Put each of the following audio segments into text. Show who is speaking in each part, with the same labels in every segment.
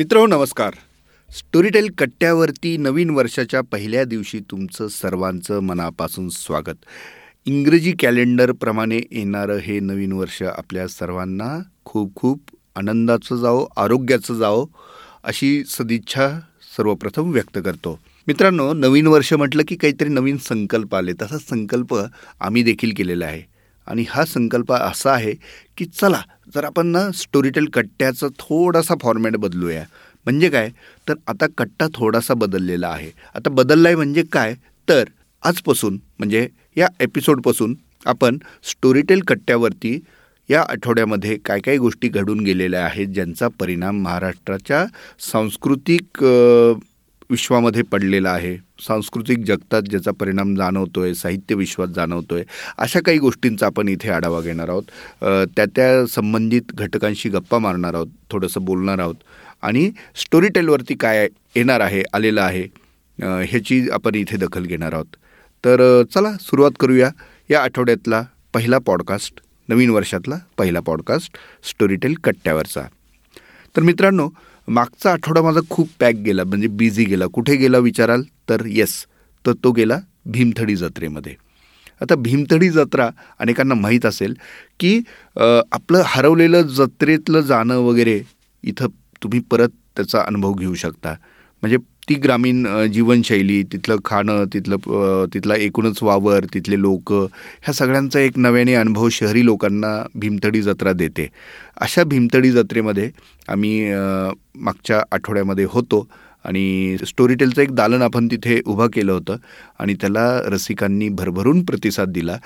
Speaker 1: मित्र नमस्कार. स्टोरीटेल कट्ट्यावरती नवीन वर्षाच्या पहिल्या दिवशी तुमचं सर्वांचं मनापासून स्वागत. इंग्रजी कॅलेंडरप्रमाणे येणारं हे नवीन वर्ष आपल्या सर्वांना खूप खूप आनंदाचं जावो आरोग्याचं जावो अशी सदिच्छा सर्वप्रथम व्यक्त करतो. मित्रांनो नवीन वर्ष म्हटलं की काहीतरी नवीन संकल्प आले. तसा संकल्प आम्ही देखील केलेला आहे. आणि हा संकल्प असा आहे की चला जर आपण ना स्टोरीटेल कट्ट्याचा थोडासा फॉर्मॅट बदलूया. म्हणजे काय? तर आता कट्टा थोडासा बदललेला आहे. आता बदलला आहे म्हणजे काय? तर आजपासून म्हणजे या एपिसोडपासून आपण स्टोरीटेल कट्ट्यावरती या आठवड्यामध्ये काय काय गोष्टी घडून गेलेल्या आहेत ज्यांचा परिणाम महाराष्ट्राच्या सांस्कृतिक विश्वामध्ये पडलेला आहे. सांस्कृतिक जगतात ज्याचा परिणाम जाणवतो आहे साहित्य विश्वात जाणवतो आहे अशा काही गोष्टींचा आपण इथे आढावा घेणार आहोत. त्या त्या संबंधित घटकांशी गप्पा मारणार आहोत थोडंसं बोलणार आहोत. आणि स्टोरी टेलवरती काय येणार आहे आलेलं आहे ह्याची आपण इथे दखल घेणार आहोत. तर चला सुरुवात करूया या आठवड्यातला पहिला पॉडकास्ट नवीन वर्षातला पहिला पॉडकास्ट स्टोरीटेल कट्ट्यावरचा. तर मित्रांनो मागचा आठवडा माझा खूप पॅक गेला म्हणजे बिझी गेला. कुठे गेला विचाराल? तर येस तर तो गेला भीमथडी जत्रेमध्ये. आता भीमथडी जत्रा अनेकांना माहीत असेल की आपलं हरवलेलं जत्रेतलं जाणं वगैरे इथं तुम्ही परत त्याचा अनुभव घेऊ शकता. म्हणजे ती ग्रामीण जीवनशैली तिथलं खाणं तिथलं तिथला एकूणच वावर तिथले लोक ह्या सगळ्यांचा एक नव्याने अनुभव शहरी लोकांना भीमतडी जत्रा देते. अशा भीमतडी जत्रेमध्ये आम्ही मागच्या आठवड्यामध्ये होतो आणि स्टोरीटेलचं एक दालन आपण तिथे उभं केलं होतं आणि त्याला रसिकांनी भरभरून प्रतिसाद दिला.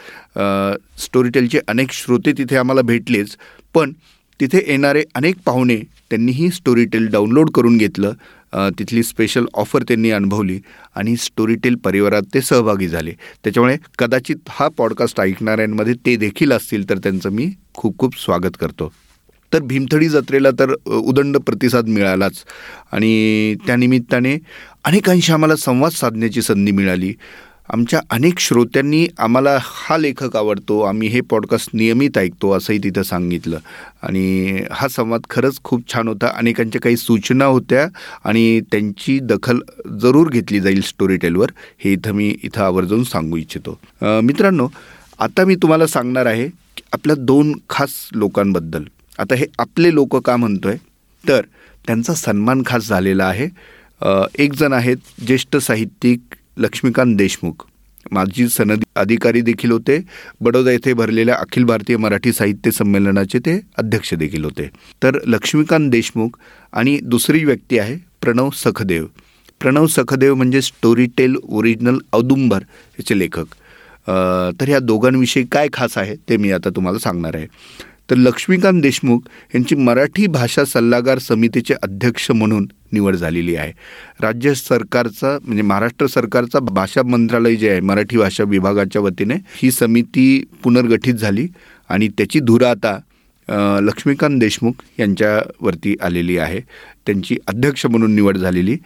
Speaker 1: स्टोरीटेलचे अनेक श्रोते तिथे आम्हाला भेटलेच पण तिथे येणारे अनेक पाहुणे त्यांनीही स्टोरीटेल डाउनलोड करून घेतलं तिथली स्पेशल ऑफर त्यांनी अनुभवली आणि स्टोरीटेल परिवारात ते सहभागी झाले. त्याच्यामुळे कदाचित हा पॉडकास्ट ऐकणाऱ्यांमध्ये ते देखील असतील तर त्यांचं मी खूप खूप स्वागत करतो. तर भीमथडी जत्रेला तर उदंड प्रतिसाद मिळालाच आणि त्यानिमित्ताने अनेकांशी आम्हाला संवाद साधण्याची संधी मिळाली. आमच्या अनेक श्रोत्यांनी आम्हाला हा लेखक आवडतो आम्ही हे पॉडकास्ट नियमित ऐकतो असंही तिथं सांगितलं. आणि हा संवाद खरंच खूप छान होता. अनेकांच्या काही सूचना होत्या आणि त्यांची दखल जरूर घेतली जाईल स्टोरी टेलवर हे इथं मी इथं आवर्जून सांगू इच्छितो. मित्रांनो आता मी तुम्हाला सांगणार आहे की आपल्या दोन खास लोकांबद्दल. आता हे आपले लोक का म्हणतो आहे तर त्यांचा सन्मान खास झालेला आहे. एक जण आहेत ज्येष्ठ साहित्यिक लक्ष्मीकांत देशमुख. माजी सनदी अधिकारी देखील होते. बडोदा येथे भरलेल्या अखिल भारतीय मराठी साहित्य संमेलनाचे ते अध्यक्ष देखील होते. तर लक्ष्मीकांत देशमुख आणि दुसरी व्यक्ती आहे प्रणव सखदेव. प्रणव सखदेव म्हणजे स्टोरी टेल ओरिजिनल औदुंबर याचे लेखक. तर ह्या दोघांविषयी काय खास आहे ते मी आता तुम्हाला सांगणार आहे. तर लक्ष्मीकांत देशमुख यांची मराठी भाषा सल्लागार समितीचे अध्यक्ष म्हणून निवड झालेली आहे. राज्य सरकारचा म्हणजे महाराष्ट्र सरकारचा भाषा मंत्रालय जे आहे मराठी भाषा विभागाच्या वतीने ही समिती पुनर्गठित झाली आणि त्याची धुरा आता लक्ष्मीकांत देशमुख यांच्यावरती आलेली आहे. त्यांची अध्यक्ष म्हणून निवड झालेली.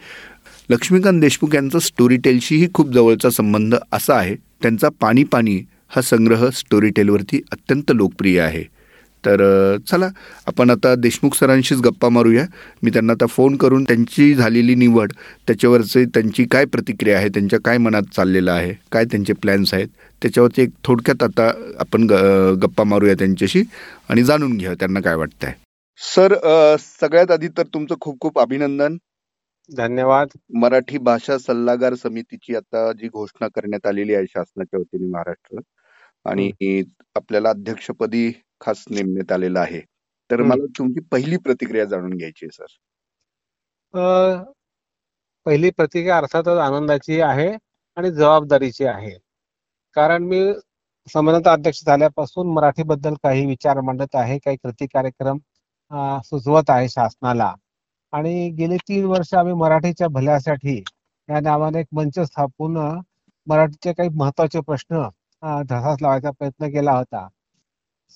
Speaker 1: लक्ष्मीकांत देशमुख यांचा स्टोरी टेलशीही खूप जवळचा संबंध असा आहे. त्यांचा पाणी पाणी हा संग्रह स्टोरी टेलवरती अत्यंत लोकप्रिय आहे. तर चला आपण आता देशमुख सरांशीच गप्पा मारूया. मी त्यांना आता फोन करून त्यांची झालेली निवड त्याच्यावरचे त्यांची काय प्रतिक्रिया आहे त्यांच्या काय मनात चाललेलं आहे काय त्यांचे प्लॅन्स आहेत त्याच्यावरती एक थोडक्यात आता आपण गप्पा मारूया त्यांच्याशी आणि जाणून घ्या त्यांना काय वाटतंय. सर सगळ्यात आधी तर तुमचं खूप खूप अभिनंदन.
Speaker 2: धन्यवाद.
Speaker 1: मराठी भाषा सल्लागार समितीची आता जी घोषणा करण्यात आलेली आहे शासनाच्या वतीने महाराष्ट्र. आणि आपल्याला अध्यक्षपदी खास नेमण्यात आलेला आहे. तर मला तुमची पहिली प्रतिक्रिया जाणून घ्यायची आहे
Speaker 2: सर. पहिली प्रतिक्रिया अर्थातच आनंदाची आहे आणि जबाबदारीची आहे. कारण मी संमेलनात अध्यक्ष झाल्यापासून मराठीबद्दल काही विचार मांडत आहे काही कृती कार्यक्रम सुचवत आहे शासनाला. आणि गेले तीन वर्ष आम्ही मराठीच्या भल्यासाठी या नावाने एक मंच स्थापून मराठीचे काही महत्त्वाचे प्रश्न धसास लावायचा प्रयत्न केला होता.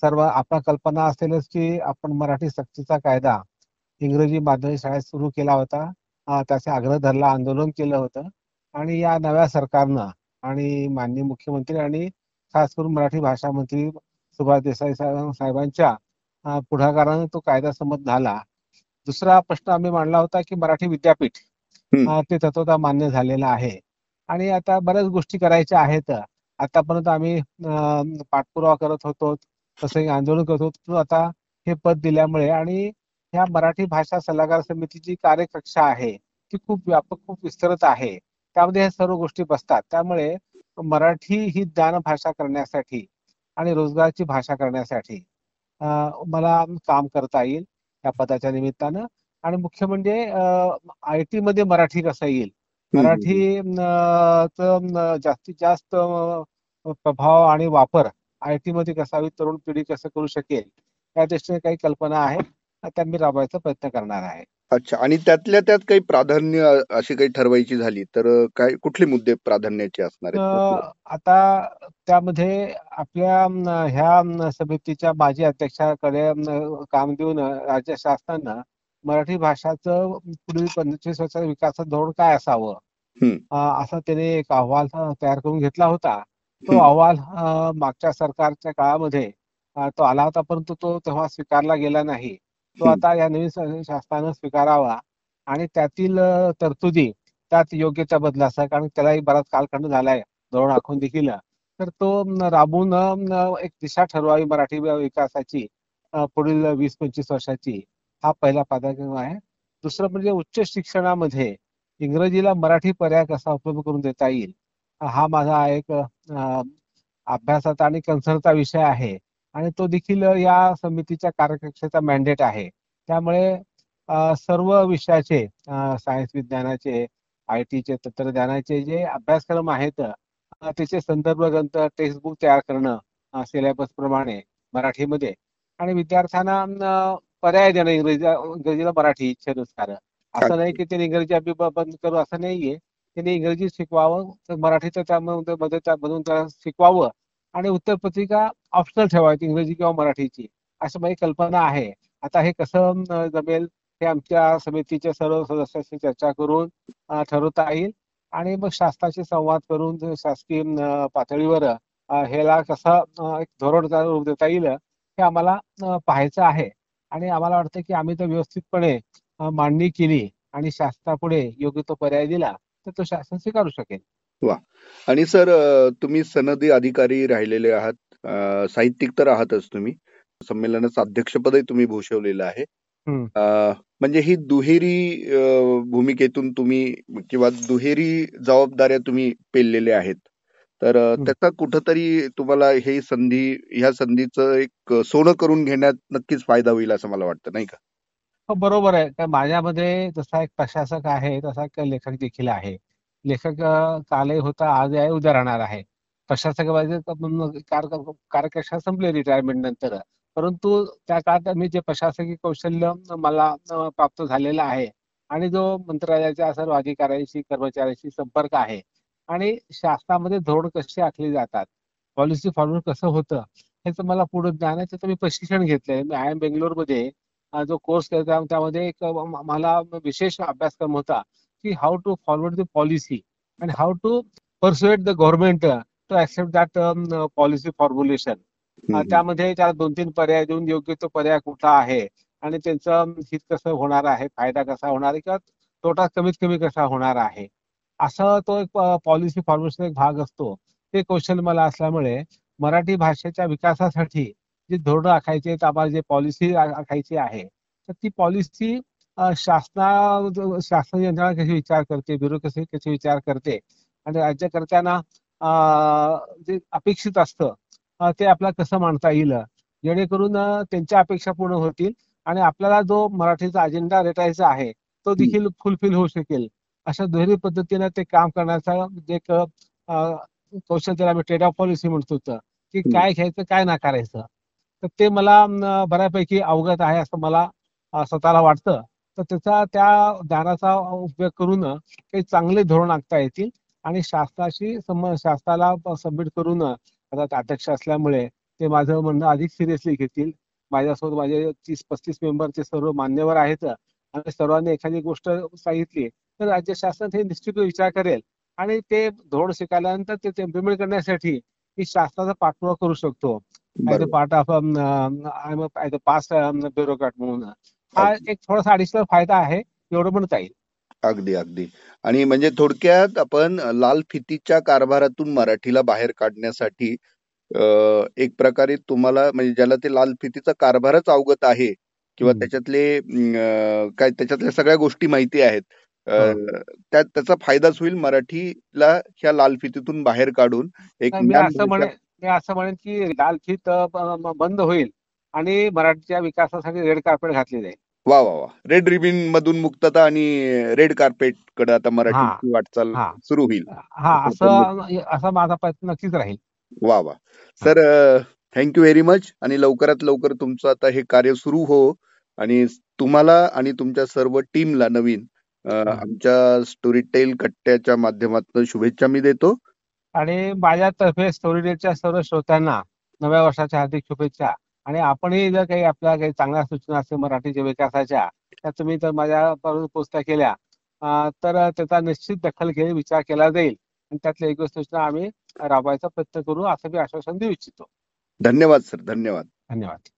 Speaker 2: सर्व आपण कल्पना असेलच की आपण मराठी सक्तीचा कायदा इंग्रजी माध्यमिक शाळेत सुरू केला होता. त्याचे आग्रह धरला आंदोलन केलं होतं. आणि या नव्या सरकारनं आणि माननीय मुख्यमंत्री आणि खास करून मराठी भाषा मंत्री सुभाष देसाई साहेबांच्या पुढाकारानं तो कायदा संमत झाला. दुसरा प्रश्न आम्ही मांडला होता की मराठी विद्यापीठ ते तत्वता मान्य झालेलं आहे. आणि आता बऱ्याच गोष्टी करायच्या आहेत. आतापर्यंत आम्ही पाठपुरावा करत होतो. तसंही आंदोलन करत होतो. परंतु आता हे पद दिल्यामुळे आणि ह्या मराठी भाषा सल्लागार समितीची कार्यकक्षा आहे ती खूप व्यापक खूप विस्तृत आहे. त्यामध्ये ह्या सर्व गोष्टी बसतात. त्यामुळे मराठी ही ज्ञान भाषा करण्यासाठी आणि रोजगाराची भाषा करण्यासाठी मला काम करता येईल या पदाच्या निमित्तानं. आणि मुख्य म्हणजे आय टी मध्ये मराठी कसं येईल? मराठी जास्तीत जास्त प्रभाव आणि वापर आय टी मध्ये कसा होईल तरुण पिढी कसं करू शकेल या दृष्टीने काही कल्पना आहेत त्या मी राबवायचा प्रयत्न करणार आहे.
Speaker 1: अच्छा आणि त्यातल्या त्यात काही प्राधान्य अशी काही ठरवायची झाली तर काय कुठले मुद्दे प्राधान्याचे असणार
Speaker 2: आता त्यामध्ये आपल्या ह्या समितीच्या माजी अध्यक्षाकडे काम देऊन राज्य शासनानं मराठी भाषाचं पुढील पंचवीस वर्षाचं विकासाचं धोरण काय असावं? असा त्याने एक अहवाल तयार करून घेतला होता. तो. अहवाल मागच्या सरकारच्या काळामध्ये तो आला होता परंतु तो तेव्हा स्वीकारला गेला नाही तो. आता या नवीन शासनानं स्वीकारावा आणि त्यातील तरतुदी त्यात योग्य त्या बदलाचा कारण त्यालाही बराच कालखंड झालाय धोरण आखून देखील तर तो अं, एक दिशा ठरवावी मराठी विकासाची पुढील वीस पंचवीस वर्षाची हा पहिला प्राधान्य आहे दुसरं म्हणजे उच्च शिक्षणामध्ये इंग्रजीला मराठी पर्याय कसा उपलब्ध करून देता येईल हा माझा एक अभ्यासाचा आणि कन्सर्नचा विषय आहे. आणि तो देखील या समितीच्या कार्यकक्षेचा मॅन्डेट आहे. त्यामुळे सर्व विषयाचे सायन्स विज्ञानाचे आय टीचे तंत्रज्ञानाचे जे अभ्यासक्रम आहेत त्याचे संदर्भ ग्रंथ टेक्स्टबुक तयार करणं सिलेबस प्रमाणे मराठीमध्ये. आणि विद्यार्थ्यांना पर्याय देणं इंग्रजी इंग्रजीला मराठी इच्छेनुसार. असं नाही की त्यांनी इंग्रजी ब- बंद करू असं नाहीये. त्यांनी इंग्रजी शिकवावं तर मराठीचं त्यामध्ये मध्ये त्यामधून त्याला शिकवावं. आणि उत्तर पत्रिका ऑप्शनल ठेवायची इंग्रजी किंवा मराठीची. अशी माझी कल्पना आहे. आता हे कसं जमेल हे आमच्या समितीच्या सर्व सदस्यांशी चर्चा करून ठरवता येईल. आणि मग शासनाशी संवाद करून शासकीय पातळीवर ह्याला कसं एक धोरण रूप देता येईल हे आम्हाला पाहायचं आहे. आणि आम्हाला वाटतं की आम्ही तर व्यवस्थितपणे मांडणी केली आणि शासनापुढे योग्य तो पर्याय दिला. तर तो शासन स्वीकारू शकेल.
Speaker 1: आणि सर तुम्ही सनदी अधिकारी राहिलेले आहात. साहित्यिक तर आहातच तुम्ही. संमेलनाचं अध्यक्षपदही तुम्ही भूषवलेलं आहे. म्हणजे ही दुहेरी भूमिकेतून तुम्ही किंवा दुहेरी जबाबदाऱ्या तुम्ही पेललेल्या आहेत. तर. त्याचा कुठंतरी तुम्हाला हे संधी ह्या संधीचं एक सोनं करून घेण्यात नक्कीच फायदा होईल असं मला वाटतं नाही का?
Speaker 2: हो बरोबर आहे. तर माझ्यामध्ये जसा एक प्रशासक आहे तसा एक लेखक देखील आहे. लेखक कालही होता आज आहे उद्या राहणार आहे. प्रशासक म्हणजे कार- कार्यकक्षा संपली रिटायरमेंट नंतर. परंतु त्या काळात मी जे प्रशासकीय कौशल्य मला प्राप्त झालेलं आहे आणि जो मंत्रालयाच्या सर्व अधिकाऱ्यांशी कर्मचाऱ्यांशी संपर्क आहे आणि शासनामध्ये धोरण कशी आखली जातात पॉलिसी फॉर्म्युल कसं होतं ह्याचं मला पुढे ज्ञान आहे त्याचं मी प्रशिक्षण घेतलंय. मी आय एम बेंगलोरमध्ये जो कोर्स केला त्यामध्ये एक मला विशेष अभ्यासक्रम होता की how to forward the policy आणि how to persuade the government to accept that policy formulation. त्यामध्ये त्याला दोन तीन पर्याय देऊन योग्य तो पर्याय कुठला आहे आणि त्यांचं हित कसं होणार आहे फायदा कसा होणार आहे किंवा तोटा कमीत कमी कसा होणार आहे. असं तो एक पॉलिसी फॉर्म्युलेशन एक भाग असतो. ते कौशल्य मला असल्यामुळे मराठी भाषेच्या विकासासाठी जी धोरणं आखायची आहेत आम्हाला जे पॉलिसी आखायची आहे तर ती पॉलिसी शासना शासन यंत्रणा कशी विचार करते ब्युरोक्रेसी कशी विचार करते आणि राज्यकर्त्यांना जे अपेक्षित असतं ते आपल्याला कसं मांडता येईल जेणेकरून त्यांच्या अपेक्षा पूर्ण होतील आणि आपल्याला जो मराठीचा अजेंडा रेटायचा आहे तो देखील फुलफिल होऊ शकेल. अशा दुहेरी पद्धतीनं ते काम करण्याचा जे कौशल्य त्याला आम्ही ट्रेड ऑफ पॉलिसी म्हणतो की काय घ्यायचं काय नाकारायचं. तर ते मला बऱ्यापैकी अवगत आहे असं मला स्वतःला वाटतं. तर त्याचा त्या ज्ञानाचा उपयोग करून काही चांगले धोरण आखता येतील आणि शासनाशी शासनाला सबमिट करून आता अध्यक्ष असल्यामुळे ते माझं म्हणणं अधिक सिरियसली घेतील. माझ्यासोबत माझे तीस पस्तीस मेंबरचे सर्व मान्यवर आहेत आणि सर्वांनी एखादी गोष्ट सांगितली तर राज्य शासन हे निश्चित विचार करेल आणि ते धोरण स्वीकारल्यानंतर ते इम्प्लिमेंट करण्यासाठी मी शासनाचा पाठपुरावा करू शकतो. Part of I am as a past bureaucrat म्हणून हा. एक थोडासा अडिशनल फायदा आहे एवढं म्हणता येईल
Speaker 1: अगदी अगदी आणि म्हणजे थोडक्यात आपण लाल फितीच्या कारभारातून मराठीला बाहेर काढण्यासाठी एक प्रकारे तुम्हाला म्हणजे ज्याला ते लाल फितीचा कारभारच अवगत आहे किंवा. त्याच्यातले काय त्याच्यातल्या सगळ्या गोष्टी माहिती आहेत
Speaker 2: हो.
Speaker 1: त्या त्याचा फायदाच होईल मराठीला ह्या लाल फितीतून बाहेर काढून एक
Speaker 2: असं मी असं म्हणेन की लाल फीत अ, ब- ब- बंद होईल आणि मराठीच्या विकासासाठी रेड कार्पेट घातली जाईल
Speaker 1: वा वा वा. रेड रिबिन मधून मुक्तता आणि रेड कार्पेटकडे आता मराठीची वाटचाल. सुरू होईल.
Speaker 2: हा असं असा माझा प्रयत्न नक्कीच राहील.
Speaker 1: वा वा. सर थँक्यू व्हेरी मच आणि लवकरात लवकर तुमचं आता हे कार्य सुरू हो आणि तुम्हाला आणि तुमच्या सर्व टीमला नवीन आमच्या स्टोरी टेल कट्ट्याच्या माध्यमातून शुभेच्छा मी देतो.
Speaker 2: आणि माझ्यातर्फे स्टोरी डेटच्या सर्व श्रोत्यांना नव्या वर्षाच्या हार्दिक शुभेच्छा. आणि आपणही जर काही आपल्या काही चांगल्या सूचना असतील मराठीच्या विकासाच्या त्या तुम्ही जर माझ्यापर्यंत पोचत्या केल्या तर त्याचा निश्चित दखल घेऊन विचार केला जाईल. आणि त्यातल्या एक सूचना आम्ही राबवायचा प्रयत्न करू असं मी आश्वासन देऊ इच्छितो.
Speaker 1: धन्यवाद सर. धन्यवाद.
Speaker 2: धन्यवाद.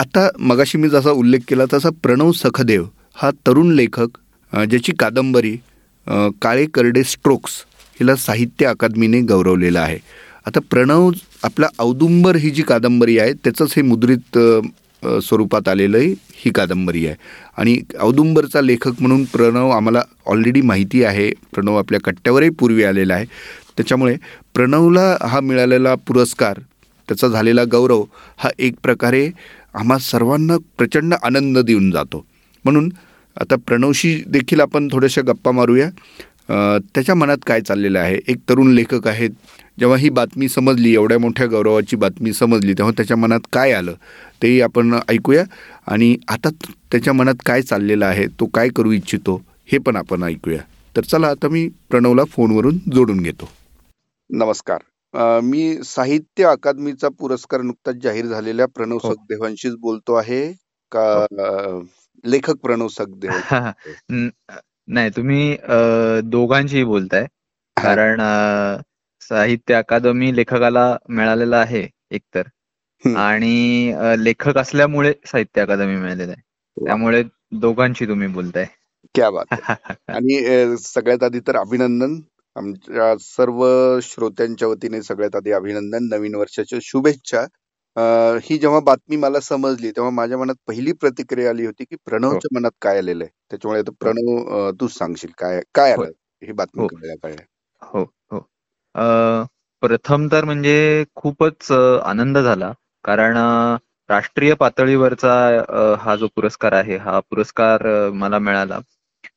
Speaker 1: आता मगाशी मी जसा उल्लेख केला तसा प्रणव सखदेव हा तरुण लेखक ज्याची कादंबरी काळे करडे स्ट्रोक्स हिला साहित्य अकादमीने गौरवलेलं आहे. आता प्रणव आपला औदुंबर ही जी कादंबरी आहे त्याचंच हे मुद्रित स्वरूपात आलेलं आहे ही कादंबरी आहे. आणि औदुंबरचा लेखक म्हणून प्रणव आम्हाला ऑलरेडी माहिती आहे. प्रणव आपल्या कट्ट्यावरही पूर्वी आलेला आहे. त्याच्यामुळे प्रणवला हा मिळालेला पुरस्कार त्याचा झालेला गौरव हा एक प्रकारे आम्हा सर्वांना प्रचंड आनंद देऊन जातो. म्हणून आता प्रणवशी देखील आपण थोड्याशा गप्पा मारूया. त्याच्या मनात काय चाललेलं आहे? एक तरुण लेखक आहेत. जेव्हा ही बातमी समजली एवढ्या मोठ्या गौरवाची बातमी समजली तेव्हा त्याच्या मनात काय आलं? तेही आपण ऐकूया. आणि आता त्याच्या मनात काय चाललेलं आहे? तो काय करू इच्छितो? हे पण आपण ऐकूया. तर चला आता मी प्रणवला फोनवरून जोडून घेतो. नमस्कार. मी साहित्य अकादमीचा पुरस्कार नुकताच जाहीर झालेल्या प्रणव
Speaker 3: हो.
Speaker 1: सखदेवांशीच बोलतो आहे. का अ, लेखक प्रणव सखदेव
Speaker 3: नाही तुम्ही दोघांशीही बोलताय. कारण साहित्य अकादमी लेखकाला मिळालेला आहे एकतर. आणि लेखक असल्यामुळे साहित्य अकादमी मिळालेलं आहे. त्यामुळे दोघांशी तुम्ही बोलताय.
Speaker 1: क्या बात. आणि सगळ्यात आधी तर अभिनंदन. आमच्या सर्व श्रोत्यांच्या वतीने सगळ्यात आधी अभिनंदन. नवीन वर्षाच्या शुभेच्छा. ही जेव्हा बातमी मला समजली तेव्हा माझ्या मनात पहिली प्रतिक्रिया आली होती की प्रणवच्या मनात काय आलेलं आहे? त्याच्यामुळे आता प्रणव अ, तूच सांगशील काय काय आलं ही बातमी
Speaker 3: हो.
Speaker 1: कळल्या
Speaker 3: हो हो. प्रथम तर म्हणजे खूपच आनंद झाला. कारण राष्ट्रीय पातळीवरचा हा जो पुरस्कार आहे हा पुरस्कार मला मिळाला.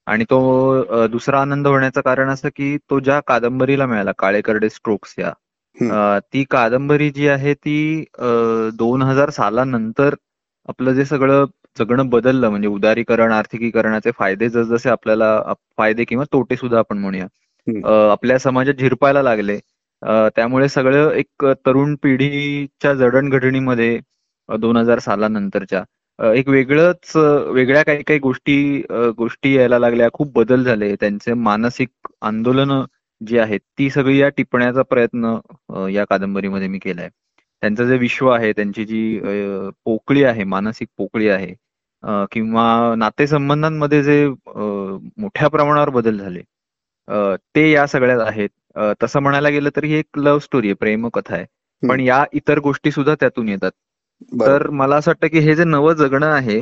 Speaker 3: आणि तो दुसरा आनंद होण्याचं कारण असं की तो ज्या कादंबरीला मिळाला काळे करडे स्ट्रोक्स या ती कादंबरी जी आहे ती दोन हजार सालानंतर आपलं जे सगळं जगणं बदललं म्हणजे उदारीकरण आर्थिकीकरणाचे फायदे जसजसे आपल्याला फायदे किंवा तोटे सुद्धा आपण म्हणूया. आपल्या समाजात झिरपायला लागले. त्यामुळे सगळं एक तरुण पिढीच्या जडणघडणीमध्ये दोन हजार सालानंतरच्या एक वेगळंच वेगळ्या काही काही गोष्टी गोष्टी यायला लागल्या. खूप बदल झाले. त्यांचे मानसिक आंदोलन जी आहेत ती सगळी या टिपण्याचा प्रयत्न या कादंबरीमध्ये मी केलाय. त्यांचं जे विश्व आहे त्यांची जी पोकळी आहे मानसिक पोकळी आहे किंवा नातेसंबंधांमध्ये जे मोठ्या प्रमाणावर बदल झाले ते या सगळ्यात आहेत. तसं म्हणायला गेलं तर ही एक लव्ह स्टोरी आहे प्रेमकथा आहे. पण या इतर गोष्टी सुद्धा त्यातून येतात. तर मला असं वाटतं की हे जे नवं जगणं आहे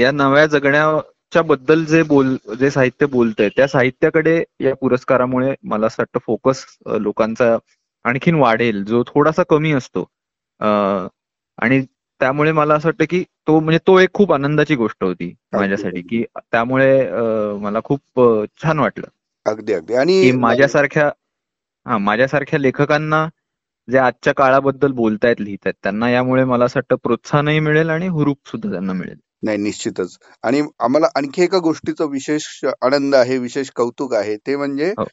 Speaker 3: या नव्या जगण्याच्या बद्दल जे बोल जे साहित्य बोलतंय त्या साहित्याकडे या पुरस्कारामुळे मला असं वाटतं फोकस लोकांचा आणखीन वाढेल जो थोडासा कमी असतो. आणि त्यामुळे मला असं वाटतं की तो म्हणजे तो एक खूप आनंदाची गोष्ट होती माझ्यासाठी की त्यामुळे मला खूप छान वाटलं.
Speaker 1: अगदी अगदी. आणि
Speaker 3: माझ्यासारख्या हा माझ्यासारख्या लेखकांना जे आजच्या काळाबद्दल बोलतायत लिहितायत त्यांना यामुळे मला असं वाटतं प्रोत्साहनही मिळेल आणि हुरूप सुद्धा त्यांना मिळेल.
Speaker 1: नाही निश्चितच. आणि आम्हाला आणखी एका गोष्टीचा विशेष आनंद आहे विशेष कौतुक आहे ते म्हणजे
Speaker 3: हो.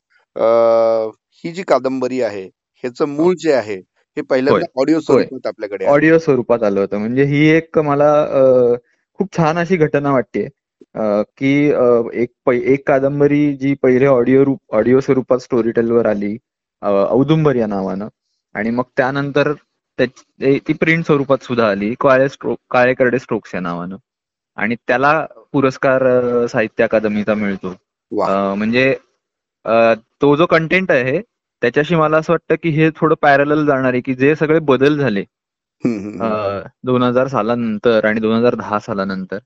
Speaker 1: ही जी कादंबरी आहे ह्याचं मूळ जे आहे हे पहिल्यांदा ऑडिओ स्वरूपात आपल्याकडे.
Speaker 3: ऑडिओ स्वरूपात आलं होतं. म्हणजे ही एक मला खूप छान अशी घटना वाटते. की एक एक कादंबरी जी पहिले ऑडिओ रूप ऑडिओ स्वरूपात स्टोरी टेलवर आली औदुंबर या नावानं. आणि मग त्यानंतर ती प्रिंट स्वरूपात सुद्धा आली काळे स्ट्रोक काळे करडे स्ट्रोक्स या नावानं. आणि त्याला पुरस्कार साहित्य अकादमीचा मिळतो. म्हणजे तो जो कंटेंट आहे त्याच्याशी मला असं वाटतं की हे थोडं पॅरल जाणार आहे की जे सगळे बदल झाले. दोन हजार सालानंतर आणि दोन हजार दहा सालानंतर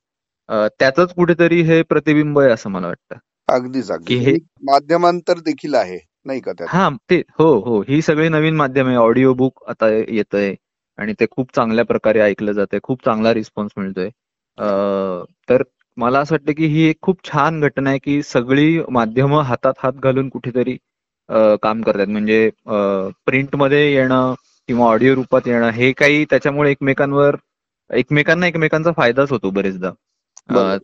Speaker 3: अ, त्याचंच कुठेतरी हे प्रतिबिंब आहे असं मला वाटतं.
Speaker 1: अगदीच
Speaker 3: की
Speaker 1: अगदी
Speaker 3: हे
Speaker 1: माध्यमांतर देखील आहे नाही का
Speaker 3: हा ते हो हो. ही सगळी नवीन माध्यम आहे. ऑडिओ बुक आता येतंय आणि ते खूप चांगल्या प्रकारे ऐकलं जातंय. खूप चांगला रिस्पॉन्स मिळतोय. तर मला असं वाटतं की ही एक खूप छान घटना आहे की सगळी माध्यमं हातात हात घालून कुठेतरी काम करतात. म्हणजे प्रिंटमध्ये येणं किंवा ऑडिओ रूपात येणं हे काही त्याच्यामुळे एकमेकांवर एकमेकांना एकमेकांचा फायदाच होतो बरेचदा.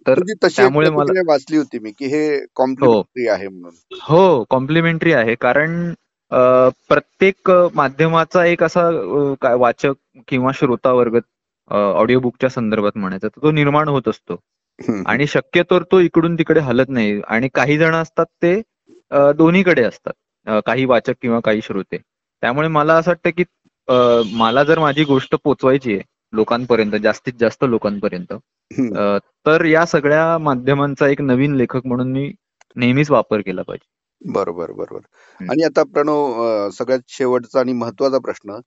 Speaker 3: तर
Speaker 1: एक
Speaker 3: त्यामुळे मला
Speaker 1: वाचली होती मी की हे
Speaker 3: हो.
Speaker 1: कॉम्प्लिमेंटरी आहे म्हणून.
Speaker 3: हो कॉम्प्लिमेंटरी आहे. कारण प्रत्येक माध्यमाचा एक असा वाचक किंवा श्रोता वर्ग ऑडिओ बुकच्या संदर्भात म्हणायचा तर तो निर्माण होत असतो. आणि शक्यतोवर तो इकडून तिकडे हलत नाही. आणि काही जण असतात ते दोन्हीकडे असतात. काही वाचक किंवा काही श्रोते. त्यामुळे मला असं वाटतं की मला जर माझी गोष्ट पोचवायची आहे लोकांपर्यंत जास्तीत जास्त लोकांपर्यंत तर या सगळ्या माध्यमांचा एक नवीन लेखक म्हणून मी नेहमीच वापर केला पाहिजे.
Speaker 1: बरोबर बरोबर. आणि आता प्रणव सगळ्यात शेवटचा आणि महत्त्वाचा प्रश्न.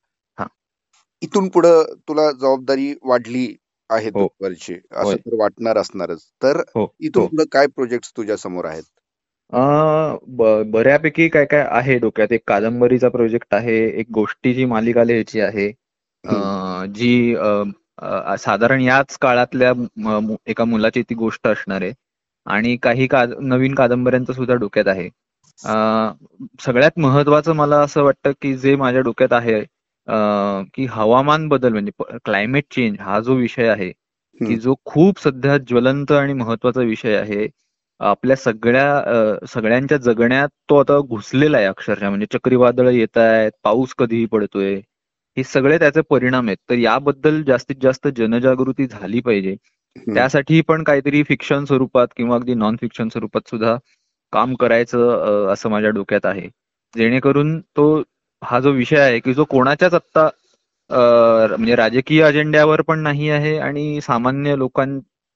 Speaker 1: इथून पुढं तुला जबाबदारी वाढली आहे
Speaker 3: हो.
Speaker 1: असं
Speaker 3: होय.
Speaker 1: तर वाटणार असणारच. तर
Speaker 3: हो.
Speaker 1: इथून
Speaker 3: हो.
Speaker 1: पुढे काय प्रोजेक्ट तुझ्या समोर आहेत?
Speaker 3: अं, ब- बऱ्यापैकी काय काय आहे डोक्यात? एक कादंबरीचा प्रोजेक्ट आहे एक गोष्टीची मालिका लिहायची आहे.
Speaker 1: हम्म,
Speaker 3: अं, जी अं, अं, साधारण याच काळातल्या म- मु- एका मुलाची ती गोष्ट असणार आहे. आणि काही काद नवीन कादंबऱ्यांचं सुद्धा डोक्यात आहे. अं, सगळ्यात महत्वाचं मला असं वाटतं की जे माझ्या डोक्यात आहे की हवामान बदल म्हणजे क्लायमेट चेंज हा जो विषय आहे की जो खूप सध्या ज्वलंत आणि महत्त्वाचा विषय आहे आपल्या सगळ्या सगळ्यांच्या जगण्यात तो आता घुसलेला आहे अक्षरशः. म्हणजे चक्रीवादळ येत आहेत पाऊस कधीही पडतोय हे सगळे त्याचे परिणाम आहेत. तर याबद्दल जास्तीत जास्त जनजागृती झाली पाहिजे. त्यासाठी पण काहीतरी फिक्शन स्वरूपात किंवा अगदी नॉन फिक्शन स्वरूपात सुद्धा काम करायचं असं माझ्या डोक्यात आहे. जेणेकरून तो हा जो विषय आहे की जो कोणाच्याच आत्ता म्हणजे राजकीय अजेंड्यावर पण नाही आहे आणि सामान्य लोकां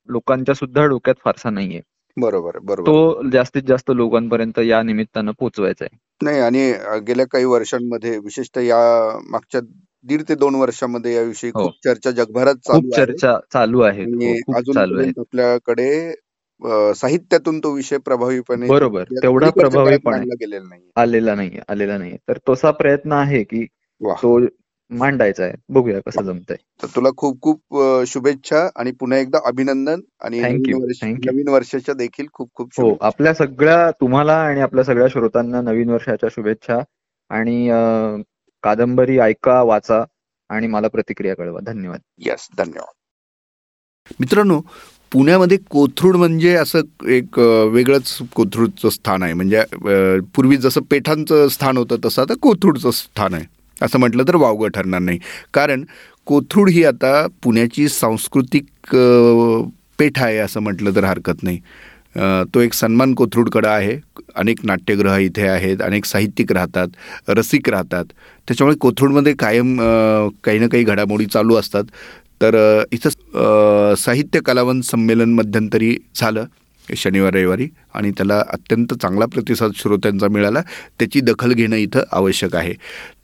Speaker 3: लोकांच्या सुद्धा डोक्यात फारसा नाहीये
Speaker 1: बरोबर बरोबर
Speaker 3: तो जास्तीत जास्त लोकांपर्यंत या निमित्तानं पोहोचवायचा आहे.
Speaker 1: नाही आणि गेल्या काही वर्षांमध्ये विशेषतः या मागच्या दीड ते दोन वर्षामध्ये याविषयी
Speaker 3: हो.
Speaker 1: खूप चर्चा जगभरात
Speaker 3: खूप
Speaker 1: चालू आहे.
Speaker 3: चर्चा चालू
Speaker 1: आणि
Speaker 3: हो
Speaker 1: आपल्याकडे साहित्यातून तो विषय प्रभावीपणे
Speaker 3: बरोबर. तेवढा प्रभावीपणे.
Speaker 1: गेलेला नाही
Speaker 3: आलेला नाहीये आलेला नाहीये. तर तसा प्रयत्न आहे की तो मांडायचा आहे. बघूया कसं जमतंय.
Speaker 1: तर तुला खूप खूप शुभेच्छा आणि पुन्हा एकदा अभिनंदन आणि नवीन वर्षाच्या देखील खूप खूप
Speaker 3: हो
Speaker 1: शुभेच्छा.
Speaker 3: आपल्या सगळ्या तुम्हाला आणि आपल्या सगळ्या श्रोतांना नवीन वर्षाच्या शुभेच्छा आणि कादंबरी ऐका वाचा आणि मला प्रतिक्रिया कळवा. धन्यवाद.
Speaker 1: येस धन्यवाद. मित्रांनो पुण्यामध्ये कोथरूड म्हणजे असं एक वेगळंच कोथरूडचं स्थान आहे. म्हणजे पूर्वी जसं पेठांचं स्थान होतं तसं आता कोथरूडचं स्थान आहे. असं म्हटलं तर वावगं ठरणार नाही. कारण कोथरूड ही आता पुण्याची सांस्कृतिक पेठ आहे असं म्हटलं तर हरकत नाही. तो एक सन्मान कोथरूडकडं आहे. अनेक नाट्यगृह इथे आहेत अनेक साहित्यिक राहतात रसिक राहतात. त्याच्यामुळे कोथरूडमध्ये कायम काही ना काही घडामोडी चालू असतात. तर इथं साहित्य कलावंत संमेलन मध्यंतरी झालं शनिवार रविवारी. आणि त्याला अत्यंत चांगला प्रतिसाद श्रोत्यांचा मिळाला. त्याची दखल घेणं इथं आवश्यक आहे.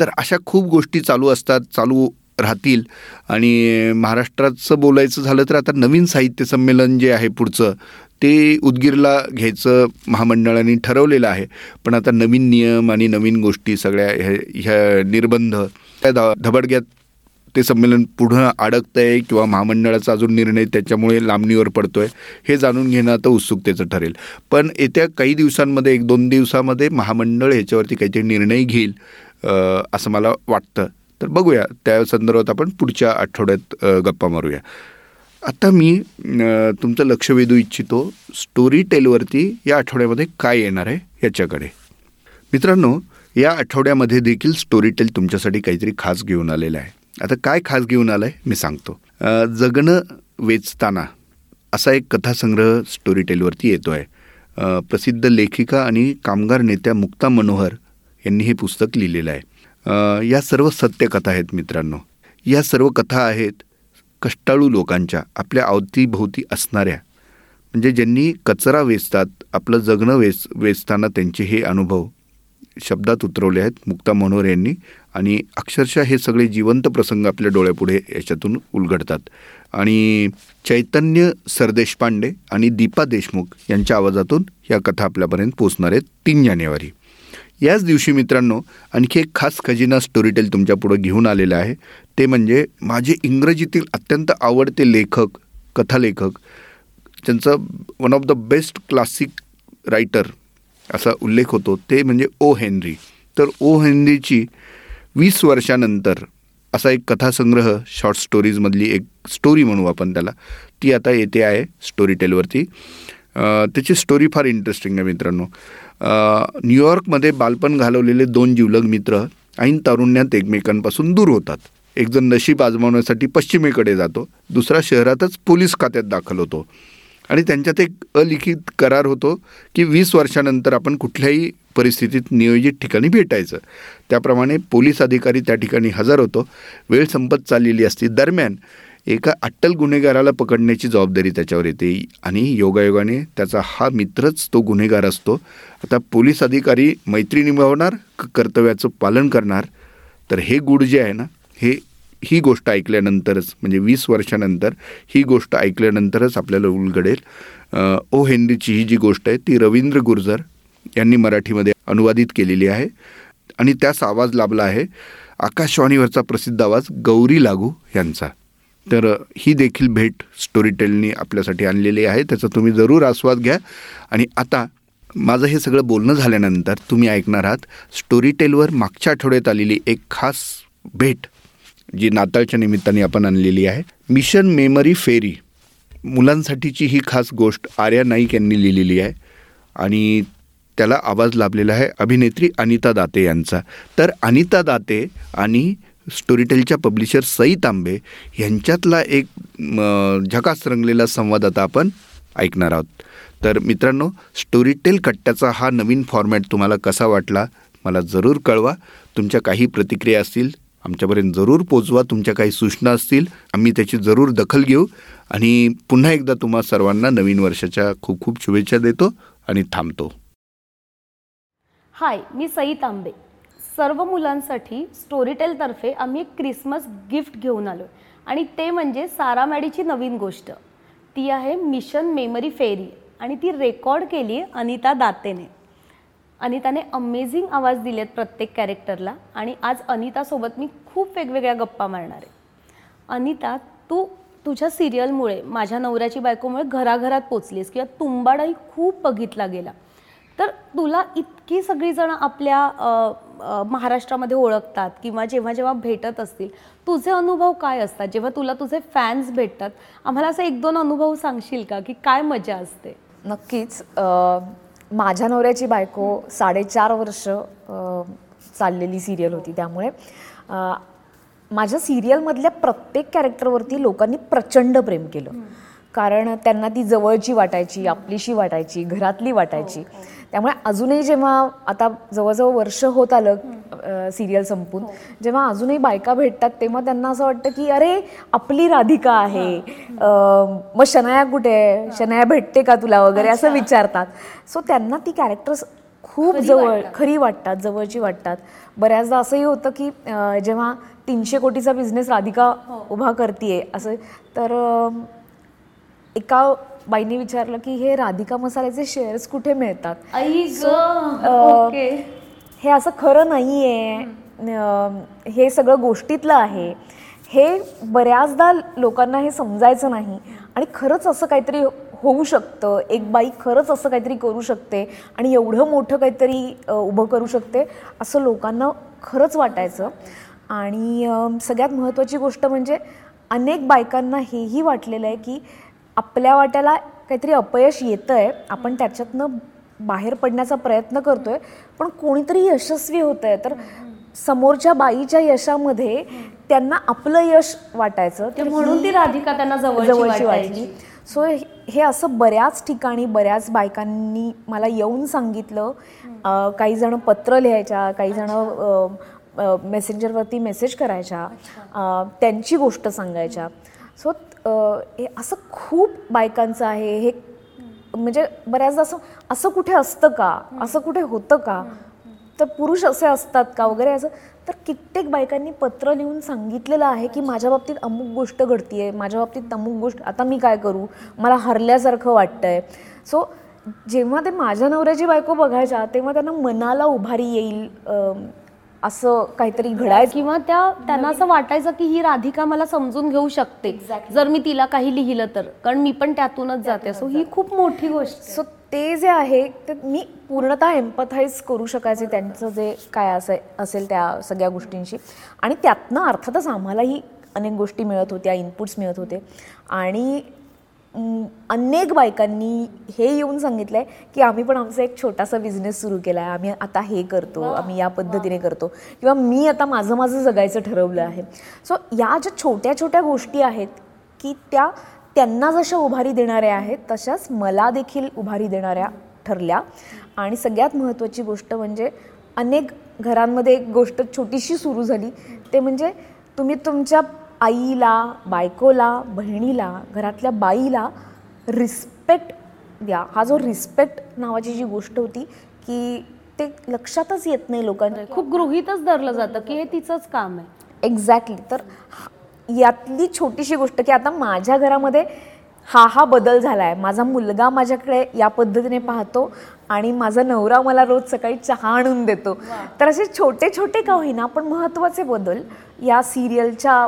Speaker 1: तर अशा खूप गोष्टी चालू असतात चालू राहतील. आणि महाराष्ट्राचं बोलायचं झालं तर आता नवीन साहित्य संमेलन जे आहे पुढचं ते उदगीरला घ्यायचं महामंडळाने ठरवलेलं आहे. पण आता नवीन नियम आणि नवीन गोष्टी सगळ्या ह्या ह्या निर्बंध त्या ध धबडग्यात ते संमेलन पुढं अडकतं आहे किंवा महामंडळाचा अजून निर्णय त्याच्यामुळे लांबणीवर पडतो आहे हे जाणून घेणं आता उत्सुकतेचं ठरेल. पण येत्या काही दिवसांमध्ये एक दोन दिवसामध्ये महामंडळ ह्याच्यावरती काहीतरी निर्णय घेईल असं मला वाटतं. तर बघूया त्या संदर्भात आपण पुढच्या आठवड्यात गप्पा मारूया. आता मी तुमचं लक्ष वेधू इच्छितो स्टोरी टेलवरती या आठवड्यामध्ये काय येणार आहे याच्याकडे. मित्रांनो या आठवड्यामध्ये देखील स्टोरी टेल तुमच्यासाठी काहीतरी खास घेऊन आलेलं आहे. आता काय खास घेऊन आलं आहे मी सांगतो. जगणं वेचताना असा एक कथासंग्रह स्टोरी टेलवरती येतो आहे प्रसिद्ध लेखिका आणि कामगार नेत्या मुक्ता मनोहर यांनी हे पुस्तक लिहिलेलं आहे. या सर्व सत्यकथा आहेत मित्रांनो. या सर्व कथा आहेत कष्टाळू लोकांच्या आपल्या अवतीभोवती असणाऱ्या. म्हणजे ज्यांनी कचरा वेचतात आपलं जगणं वेच वेचताना त्यांचे हे अनुभव शब्दात उतरवले आहेत मुक्ता मनोहर यांनी. आणि अक्षरशः हे सगळे जिवंत प्रसंग आपल्या डोळ्यापुढे याच्यातून उलगडतात. आणि चैतन्य सरदेशपांडे आणि दीपा देशमुख यांच्या आवाजातून या कथा आपल्यापर्यंत पोचणार आहेत तीन जानेवारी. याच दिवशी मित्रांनो आणखी एक खास खजिना स्टोरीटेल तुमच्यापुढं घेऊन आलेलं आहे. ते म्हणजे माझे इंग्रजीतील अत्यंत आवडते लेखक कथालेखक त्यांचं one of the best classic writer असा उल्लेख होतो ते म्हणजे ओ हेनरी. तर ओ हेनरीची वीस वर्षानंतर असा एक कथासंग्रह शॉर्ट स्टोरीजमधली एक स्टोरी म्हणू आपण त्याला ती आता येते आहे स्टोरी टेलवरती त्याची स्टोरी फार इंटरेस्टिंग आहे मित्रांनो. न्यूयॉर्कमध्ये बालपण घालवलेले दोन जिवलग मित्र ऐन तारुण्यात एकमेकांपासून दूर होतात. एकजण नशीब आजमावण्यासाठी पश्चिमेकडे जातो दुसरा शहरातच पोलीस खात्यात दाखल होतो. आणि त्यांच्यात एक अलिखित करार होतो की वीस वर्षानंतर आपण कुठल्याही परिस्थितीत नियोजित ठिकाणी भेटायचं. त्याप्रमाणे पोलीस अधिकारी त्या ठिकाणी हजर होतो. वेळ संपत चाललेली असती. दरम्यान एका अट्टल गुन्हेगाराला पकडण्याची जबाबदारी त्याच्यावर येते आणि योगायोगाने त्याचा हा मित्रच तो गुन्हेगार असतो. आता पोलीस अधिकारी मैत्री निभावणार कर्तव्याचं पालन करणार तर हे गुड जे आहे ना हे ही गोष्ट ऐकल्यानंतरच म्हणजे वीस वर्षानंतर ही गोष्ट ऐकल्यानंतरच आपल्याला उलगडेल. ओ हेनरीची ही जी गोष्ट आहे ती रवींद्र गुर्जर यांनी मराठीमध्ये अनुवादित केलेली आहे. आणि त्यास आवाज लाभला आहे आकाशवाणीवरचा प्रसिद्ध आवाज गौरी लागू यांचा. तर ही देखील भेट स्टोरीटेलनी आपल्यासाठी आणलेली आहे. त्याचा तुम्ही जरूर आस्वाद घ्या. आणि आता माझं हे सगळं बोलणं झाल्यानंतर तुम्ही ऐकणार आहात स्टोरीटेलवर मागच्या आठवड्यात आलेली एक खास भेट. जी नाताळच्या निमित्ताने आपण आणलेली आहे. मिशन मेमरी फेरी मुलांसाठीची ही खास गोष्ट आर्या नाईक यांनी लिहिलेली आहे. आणि त्याला आवाज लाभलेला आहे अभिनेत्री अनिता दाते यांचा. तर अनिता दाते आणि स्टोरीटेलच्या पब्लिशर सई तांबे यांच्यातला एक झकास रंगलेला संवाद आता आपण ऐकणार आहोत. तर मित्रांनो स्टोरीटेल कट्ट्याचा हा नवीन फॉर्मॅट तुम्हाला कसा वाटला मला जरूर कळवा. तुमच्या काही प्रतिक्रिया असतील आमच्यापर्यंत जरूर पोचवा तुमच्या काही सूचना असतील आम्ही त्याची जरूर दखल घेऊ. आणि पुन्हा एकदा तुम्हा सर्वांना नवीन वर्षाच्या खूप खूप शुभेच्छा देतो आणि थांबतो.
Speaker 4: हाय मी सई तांबे सर्व मुलांसाठी स्टोरीटेलतर्फे आम्ही एक क्रिसमस गिफ्ट घेऊन आलो आणि ते म्हणजे सारा मॅडीची नवीन गोष्ट. ती आहे मिशन मेमरी फेरी. आणि ती रेकॉर्ड केली आहे अनिता दातेने. अनिताने अमेझिंग आवाज दिलेत प्रत्येक कॅरेक्टरला आणि आज अनितासोबत मी खूप वेगवेगळ्या गप्पा मारणार आहे. अनिता तू तुझ्या सिरियलमुळे माझ्या नवऱ्याची बायकोमुळे घराघरात पोचलीस किंवा तुंबाडाही खूप बघितला गेला. तर तुला इतकी सगळीजणं आपल्या महाराष्ट्रामध्ये ओळखतात किंवा जेव्हा जेव्हा भेटत असतील तुझे अनुभव काय असतात? जेव्हा तुला तुझे फॅन्स भेटतात आम्हाला असं एक दोन अनुभव सांगशील का की काय मजा असते?
Speaker 5: नक्कीच. माझ्या नवऱ्याची बायको साडेचार वर्ष चाललेली सिरियल होती त्यामुळे. माझ्या सिरियलमधल्या प्रत्येक कॅरेक्टरवरती लोकांनी प्रचंड प्रेम केलं. कारण त्यांना ती जवळची वाटायची आपलीशी वाटायची घरातली वाटायची. हो, हो. त्यामुळे अजूनही जेव्हा आता जवळजवळ वर्ष होत आलं सिरियल संपून जेव्हा अजूनही बायका भेटतात तेव्हा त्यांना असं वाटतं की अरे आपली राधिका आहे. मग शनाया कुठे आहे? शनाया भेटते का तुला वगैरे? असं विचारतात. सो त्यांना ती कॅरेक्टर्स खूप जवळ खरी वाटतात जवळची वाटतात. बऱ्याचदा असंही होतं की जेव्हा तीनशे कोटीचा बिझनेस राधिका हो. उभा करते असं तर एका बाईने विचारलं की हे राधिका मसाल्याचे शेअर्स कुठे मिळतात? हे असं खरं नाही आहे हे सगळं गोष्टीतलं आहे. हे बऱ्याचदा लोकांना हे समजायचं नाही. आणि खरंच असं काहीतरी होऊ शकतं. एक बाई खरंच असं काहीतरी करू शकते आणि एवढं मोठं काहीतरी उभं करू शकते असं लोकांना खरंच वाटायचं. आणि सगळ्यात महत्त्वाची गोष्ट म्हणजे अनेक बायकांना हेही वाटलेलं आहे की आपल्या वाट्याला काहीतरी अपयश येतं आहे आपण त्याच्यातनं बाहेर पडण्याचा प्रयत्न करतोय पण कोणीतरी यशस्वी होत आहे तर समोरच्या बाईच्या यशामध्ये त्यांना आपलं यश वाटायचं.
Speaker 4: म्हणून ती राधिका त्यांना जवळची वाटली.
Speaker 5: सो हे असं बऱ्याच ठिकाणी बऱ्याच बायकांनी मला येऊन सांगितलं. काही जण पत्र लिहायच्या काही जण मेसेंजरवरती मेसेज करायच्या. त्यांची गोष्ट सांगायच्या. सो हे असं खूप बायकांचं आहे. हे म्हणजे बऱ्याचदा असं असं कुठे असतं का? असं कुठे होतं का? तर पुरुष असे असतात का वगैरे असं? तर कित्येक बायकांनी पत्र लिहून सांगितलेलं आहे की माझ्या बाबतीत अमुक गोष्ट घडतीये माझ्या बाबतीत अमुक गोष्ट आता मी काय करू? मला हरल्यासारखं वाटतंय. सो जेव्हा ते माझ्या नवऱ्याची बायको बघायच्या तेव्हा त्यांना मनाला उभारी येईल असं काहीतरी घडायचं
Speaker 4: किंवा त्या त्यांना असं वाटायचं की ही राधिका मला समजून घेऊ शकते. जर मी तिला काही लिहिलं तर. कारण मी पण त्यातूनच जाते. सो ही खूप मोठी गोष्ट.
Speaker 5: सो ते जे आहे ते मी पूर्णतः एम्पथाईज करू शकायचे त्यांचं जे काय असे असेल त्या सगळ्या गोष्टींशी. आणि त्यातनं अर्थातच आम्हालाही अनेक गोष्टी मिळत होत्या इनपुट्स मिळत होते. आणि अनेक बायकांनी हे येऊन सांगितलं आहे की आम्ही पण आमचा एक छोटासा बिझनेस सुरू केला आहे आम्ही आता हे करतो आम्ही या पद्धतीने करतो. किंवा मी आता माझं माझं जगायचं ठरवलं आहे. सो या ज्या छोट्या छोट्या गोष्टी आहेत की त्या त्यांना जशा उभारी देणाऱ्या आहेत तशाच मला देखील उभारी देणाऱ्या ठरल्या. आणि सगळ्यात महत्त्वाची गोष्ट म्हणजे अनेक घरांमध्ये एक गोष्ट छोटीशी सुरू झाली. ते म्हणजे तुम्ही तुमच्या आईला बायकोला बहिणीला घरातल्या बाईला रिस्पेक्ट द्या. हा जो रिस्पेक्ट नावाची जी गोष्ट होती की ते लक्षातच येत नाही लोकांच्या.
Speaker 4: खूप गृहीतच धरलं जातं की हे तिचंच काम आहे.
Speaker 5: एक्झॅक्टली तर हा- यातली छोटीशी गोष्ट की आता माझ्या घरामध्ये हा हा बदल झाला आहे माझा मुलगा माझ्याकडे या पद्धतीने पाहतो आणि माझा नवरा मला रोज सकाळी चहा आणून देतो. तर असे छोटे छोटे का होईना पण महत्त्वाचे बदल या सिरियलच्या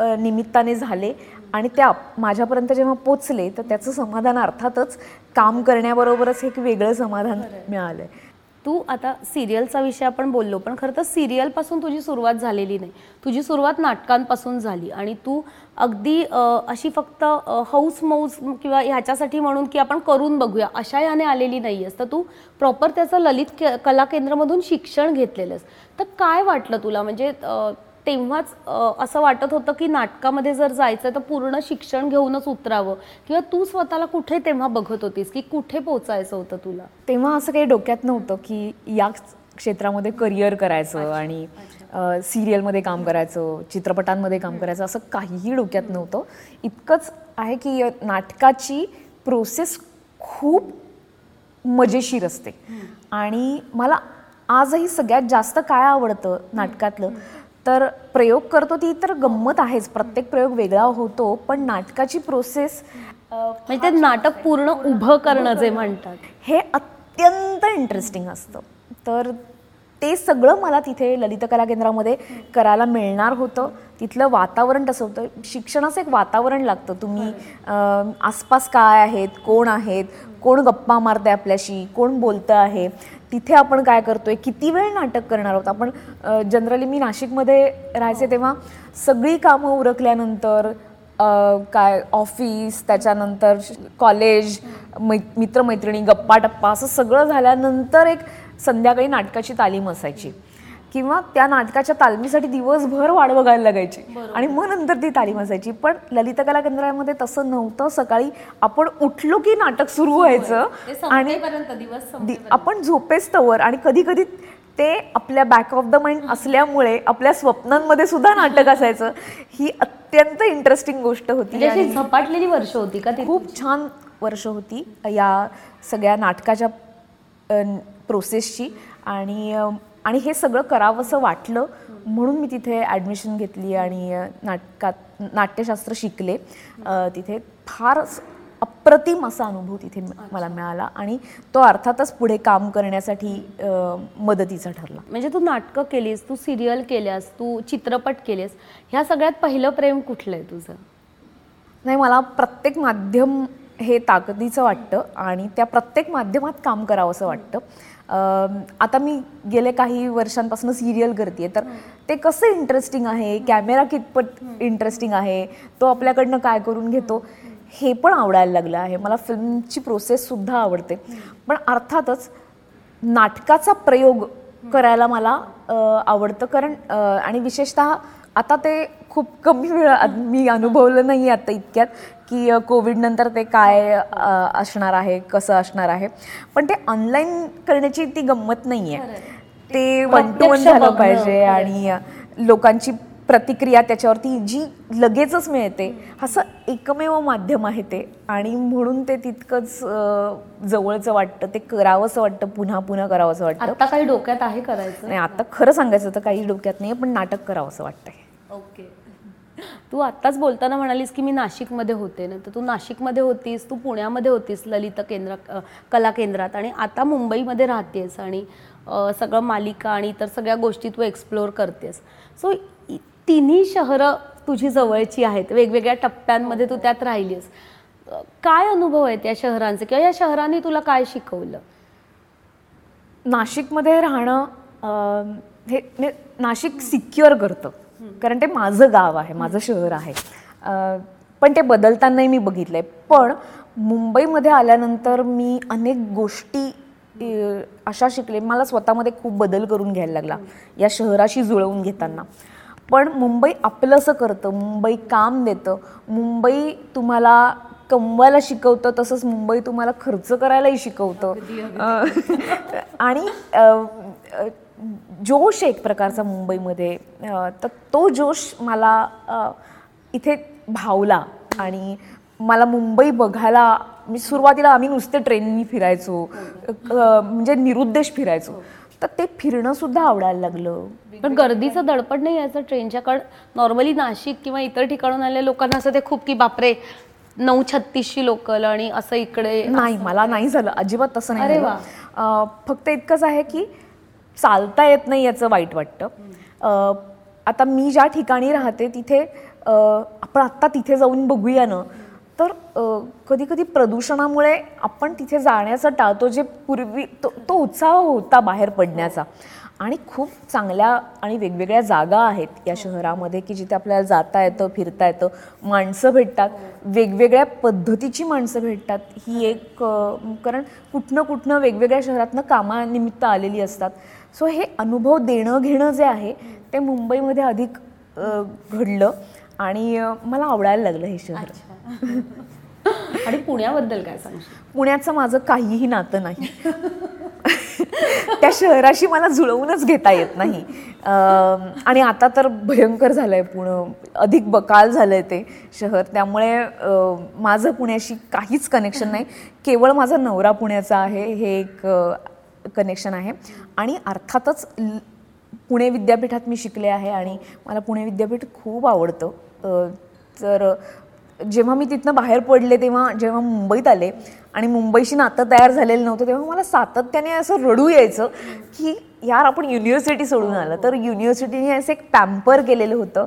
Speaker 5: निमित्ताने झाले आणि त्या माझ्यापर्यंत जेव्हा पोचले तर त्याचं समाधान अर्थातच काम करण्याबरोबरच एक वेगळं समाधान मिळालं
Speaker 4: तू आता सिरियलचा विषय आपण बोललो पण खरं तर सिरियलपासून तुझी सुरुवात झालेली नाही. तुझी सुरुवात नाटकांपासून झाली आणि तू अगदी अशी फक्त हौस मौज किंवा ह्याच्यासाठी म्हणून की आपण करून बघूया अशा याने आलेली नाही आहेस तर तू प्रॉपर त्याचं ललित के कला केंद्रामधून शिक्षण घेतलेलंस. तर काय वाटलं तुला? म्हणजे तेव्हाच असं वाटत होतं की नाटकामध्ये जर जायचं तर पूर्ण शिक्षण घेऊनच उतरावं. किंवा तू स्वतःला कुठे तेव्हा बघत होतीस? की कुठे पोचायचं होतं तुला?
Speaker 5: तेव्हा असं काही डोक्यात नव्हतं की या क्षेत्रामध्ये करिअर करायचं आणि सिरियलमध्ये काम करायचं चित्रपटांमध्ये काम करायचं असं काहीही डोक्यात नव्हतं. इतकंच आहे की नाटकाची प्रोसेस खूप मजेशीर असते. आणि मला आजही सगळ्यात जास्त काय आवडतं नाटकातलं? तर प्रयोग करतो ती तर गंमत आहेच. प्रत्येक प्रयोग वेगळा होतो पण नाटकाची प्रोसेस
Speaker 4: म्हणजे ते नाटक पूर्ण उभं करणं जे म्हणतात.
Speaker 5: हे अत्यंत इंटरेस्टिंग असतं. तर ते सगळं मला तिथे ललित कला केंद्रामध्ये करायला मिळणार होतं. तिथलं वातावरण तसं होतं. शिक्षणाचं एक वातावरण लागतं. तुम्ही आसपास काय आहेत? कोण आहेत? कोण गप्पा मारतं आहे आपल्याशी? कोण बोलतं आहे? तिथे आपण काय करतोय? किती वेळ नाटक करणार आहोत? आपण जनरली मी नाशिकमध्ये राहायचे तेव्हा सगळी कामं उरकल्यानंतर काय ऑफिस त्याच्यानंतर कॉलेज मै मित्रमैत्रिणी गप्पा टप्पा असं सगळं झाल्यानंतर एक संध्याकाळी नाटकाची तालीम असायची. किंवा त्या नाटकाच्या तालमीसाठी दिवसभर वाट बघायला लागायची. आणि मग नंतर ती तालीम असायची. पण ललित कला केंद्रामध्ये तसं नव्हतं. सकाळी आपण उठलो की नाटक सुरू व्हायचं. आणि आपण झोपेस तवर आणि कधी कधी ते आपल्या बॅक ऑफ द माइंड असल्यामुळे आपल्या स्वप्नांमध्ये सुद्धा नाटक असायचं. ही अत्यंत इंटरेस्टिंग गोष्ट होती.
Speaker 4: म्हणजे झपाटलेली वर्ष होती का ती
Speaker 5: खूप छान वर्ष होती या सगळ्या नाटकाच्या प्रोसेसची आणि आणि हे सगळं करावंसं वाटलं म्हणून मी तिथे ॲडमिशन घेतली आणि नाटकात नाट्यशास्त्र शिकले. तिथे फार अप्रतिम असा अनुभव तिथे मला मिळाला. आणि तो अर्थातच पुढे काम करण्यासाठी मदतीचा ठरला.
Speaker 4: म्हणजे तू नाटकं केलीस तू सिरियल केल्यास तू चित्रपट केलेस ह्या सगळ्यात पहिलं प्रेम कुठलं आहे तुझं?
Speaker 5: नाही मला प्रत्येक माध्यम हे ताकदीचं वाटतं आणि त्या प्रत्येक माध्यमात काम करावं असं वाटतं. आता मी गेले काही वर्षांपासून सिरियल करते तर ते कसं इंटरेस्टिंग आहे? कॅमेरा कितपत इंटरेस्टिंग आहे? तो आपल्याकडनं काय करून घेतो? हे पण आवडायला लागलं आहे. मला फिल्मची प्रोसेससुद्धा आवडते. पण अर्थातच नाटकाचा प्रयोग करायला मला आवडतं. कारण आणि विशेषतः आता ते खूप कमी वेळ मी अनुभवलं नाही आता इतक्यात की कोविडनंतर ते काय असणार आहे कसं असणार आहे. पण ते ऑनलाईन करण्याची ती गंमत नाही आहे ते वन टू वन झालं पाहिजे आणि लोकांची प्रतिक्रिया त्याच्यावरती जी लगेचच मिळते असं एकमेव माध्यम आहे ते. आणि म्हणून ते तितकंच जवळचं वाटतं. ते करावंसं वाटतं पुन्हा पुन्हा करावंसं वाटतं.
Speaker 4: आता काही डोक्यात आहे करायचं?
Speaker 5: नाही आता खरं सांगायचं तर काही डोक्यात नाही पण नाटक करावंसं वाटतंय.
Speaker 4: ओके. तू आत्ताच बोलताना म्हणालीस की मी नाशिकमध्ये होते ना तर तू नाशिकमध्ये होतीस तू पुण्यामध्ये होतीस ललित केंद्र कला केंद्रात आणि आता मुंबईमध्ये राहतेस आणि सगळं मालिका आणि इतर सगळ्या गोष्टी तू एक्सप्लोअर करतेस. सो तिन्ही शहरं तुझी जवळची आहेत वेगवेगळ्या टप्प्यांमध्ये तू त्यात राहिलीस काय अनुभव आहेत या शहरांचे किंवा या शहरांनी तुला काय शिकवलं?
Speaker 5: नाशिकमध्ये राहणं हे हे नाशिक सिक्युअर करतं. कारण ते माझं गाव आहे माझं शहर आहे. पण ते बदलतानाही मी बघितलंय. पण मुंबईमध्ये आल्यानंतर मी अनेक गोष्टी अशा शिकले. मला स्वतःमध्ये खूप बदल करून घ्यायला लागला या शहराशी जुळवून घेताना. पण मुंबई आपलंसं करतं मुंबई काम देतं. मुंबई तुम्हाला कमवायला शिकवतं तसंच मुंबई तुम्हाला खर्च करायलाही शिकवतं. आणि जोश एक प्रकारचा मुंबईमध्ये. तर तो जोश मला इथे भावला आणि मला मुंबई बघायला मी सुरुवातीला आम्ही नुसते ट्रेननी फिरायचो म्हणजे निरुद्देश फिरायचो. तर ते फिरणं सुद्धा आवडायला लागलं.
Speaker 4: पण गर्दीचं दडपण नाही याचं ट्रेनच्या कारण नॉर्मली नाशिक किंवा इतर ठिकाणून आलेल्या लोकांना असं ते खूप की बापरे नऊ छत्तीसची लोकल आणि असं इकडे
Speaker 5: नाही मला नाही झालं. अजिबात तसं नाही फक्त इतकंच आहे की चालता येत नाही याचं वाईट वाटतं. आता मी ज्या ठिकाणी राहते तिथे आपण आत्ता तिथे जाऊन बघूया ना तर कधी कधी प्रदूषणामुळे आपण तिथे जाण्याचं टाळतो जे पूर्वी तो तो उत्साह होता बाहेर पडण्याचा. आणि खूप चांगल्या आणि वेगवेगळ्या जागा आहेत या शहरामध्ये की जिथे आपल्याला जाता येतं फिरता येतं माणसं भेटतात. वेगवेगळ्या पद्धतीची माणसं भेटतात. ही एक कारण कुठनं कुठनं वेगवेगळ्या शहरातनं कामानिमित्त आलेली असतात. सो हे अनुभव देणं घेणं जे आहे ते मुंबईमध्ये अधिक घडलं आणि मला आवडायला लागलं हे शहर.
Speaker 4: आणि पुण्याबद्दल काय सांगशील?
Speaker 5: पुण्याचं माझं काहीही नातं नाही. त्या शहराशी मला जुळवूनच घेता येत नाही. आणि आता तर भयंकर झालंय पुणं अधिक बकाल झालंय ते शहर. त्यामुळे माझं पुण्याशी काहीच कनेक्शन नाही. केवळ माझा नवरा पुण्याचा आहे हे एक कनेक्शन आहे. आणि अर्थातच ल- पुणे विद्यापीठात मी शिकले आहे आणि मला पुणे विद्यापीठ खूप आवडतं. तर जेव्हा मी तिथनं बाहेर पडले तेव्हा जेव्हा मुंबईत आले आणि मुंबईशी नातं तयार झालेलं नव्हतं तेव्हा मला सातत्याने असं रडू यायचं की यार आपण युनिव्हर्सिटी सोडून आलं. तर युनिव्हर्सिटीने असं एक पॅम्पर केलेलं होतं.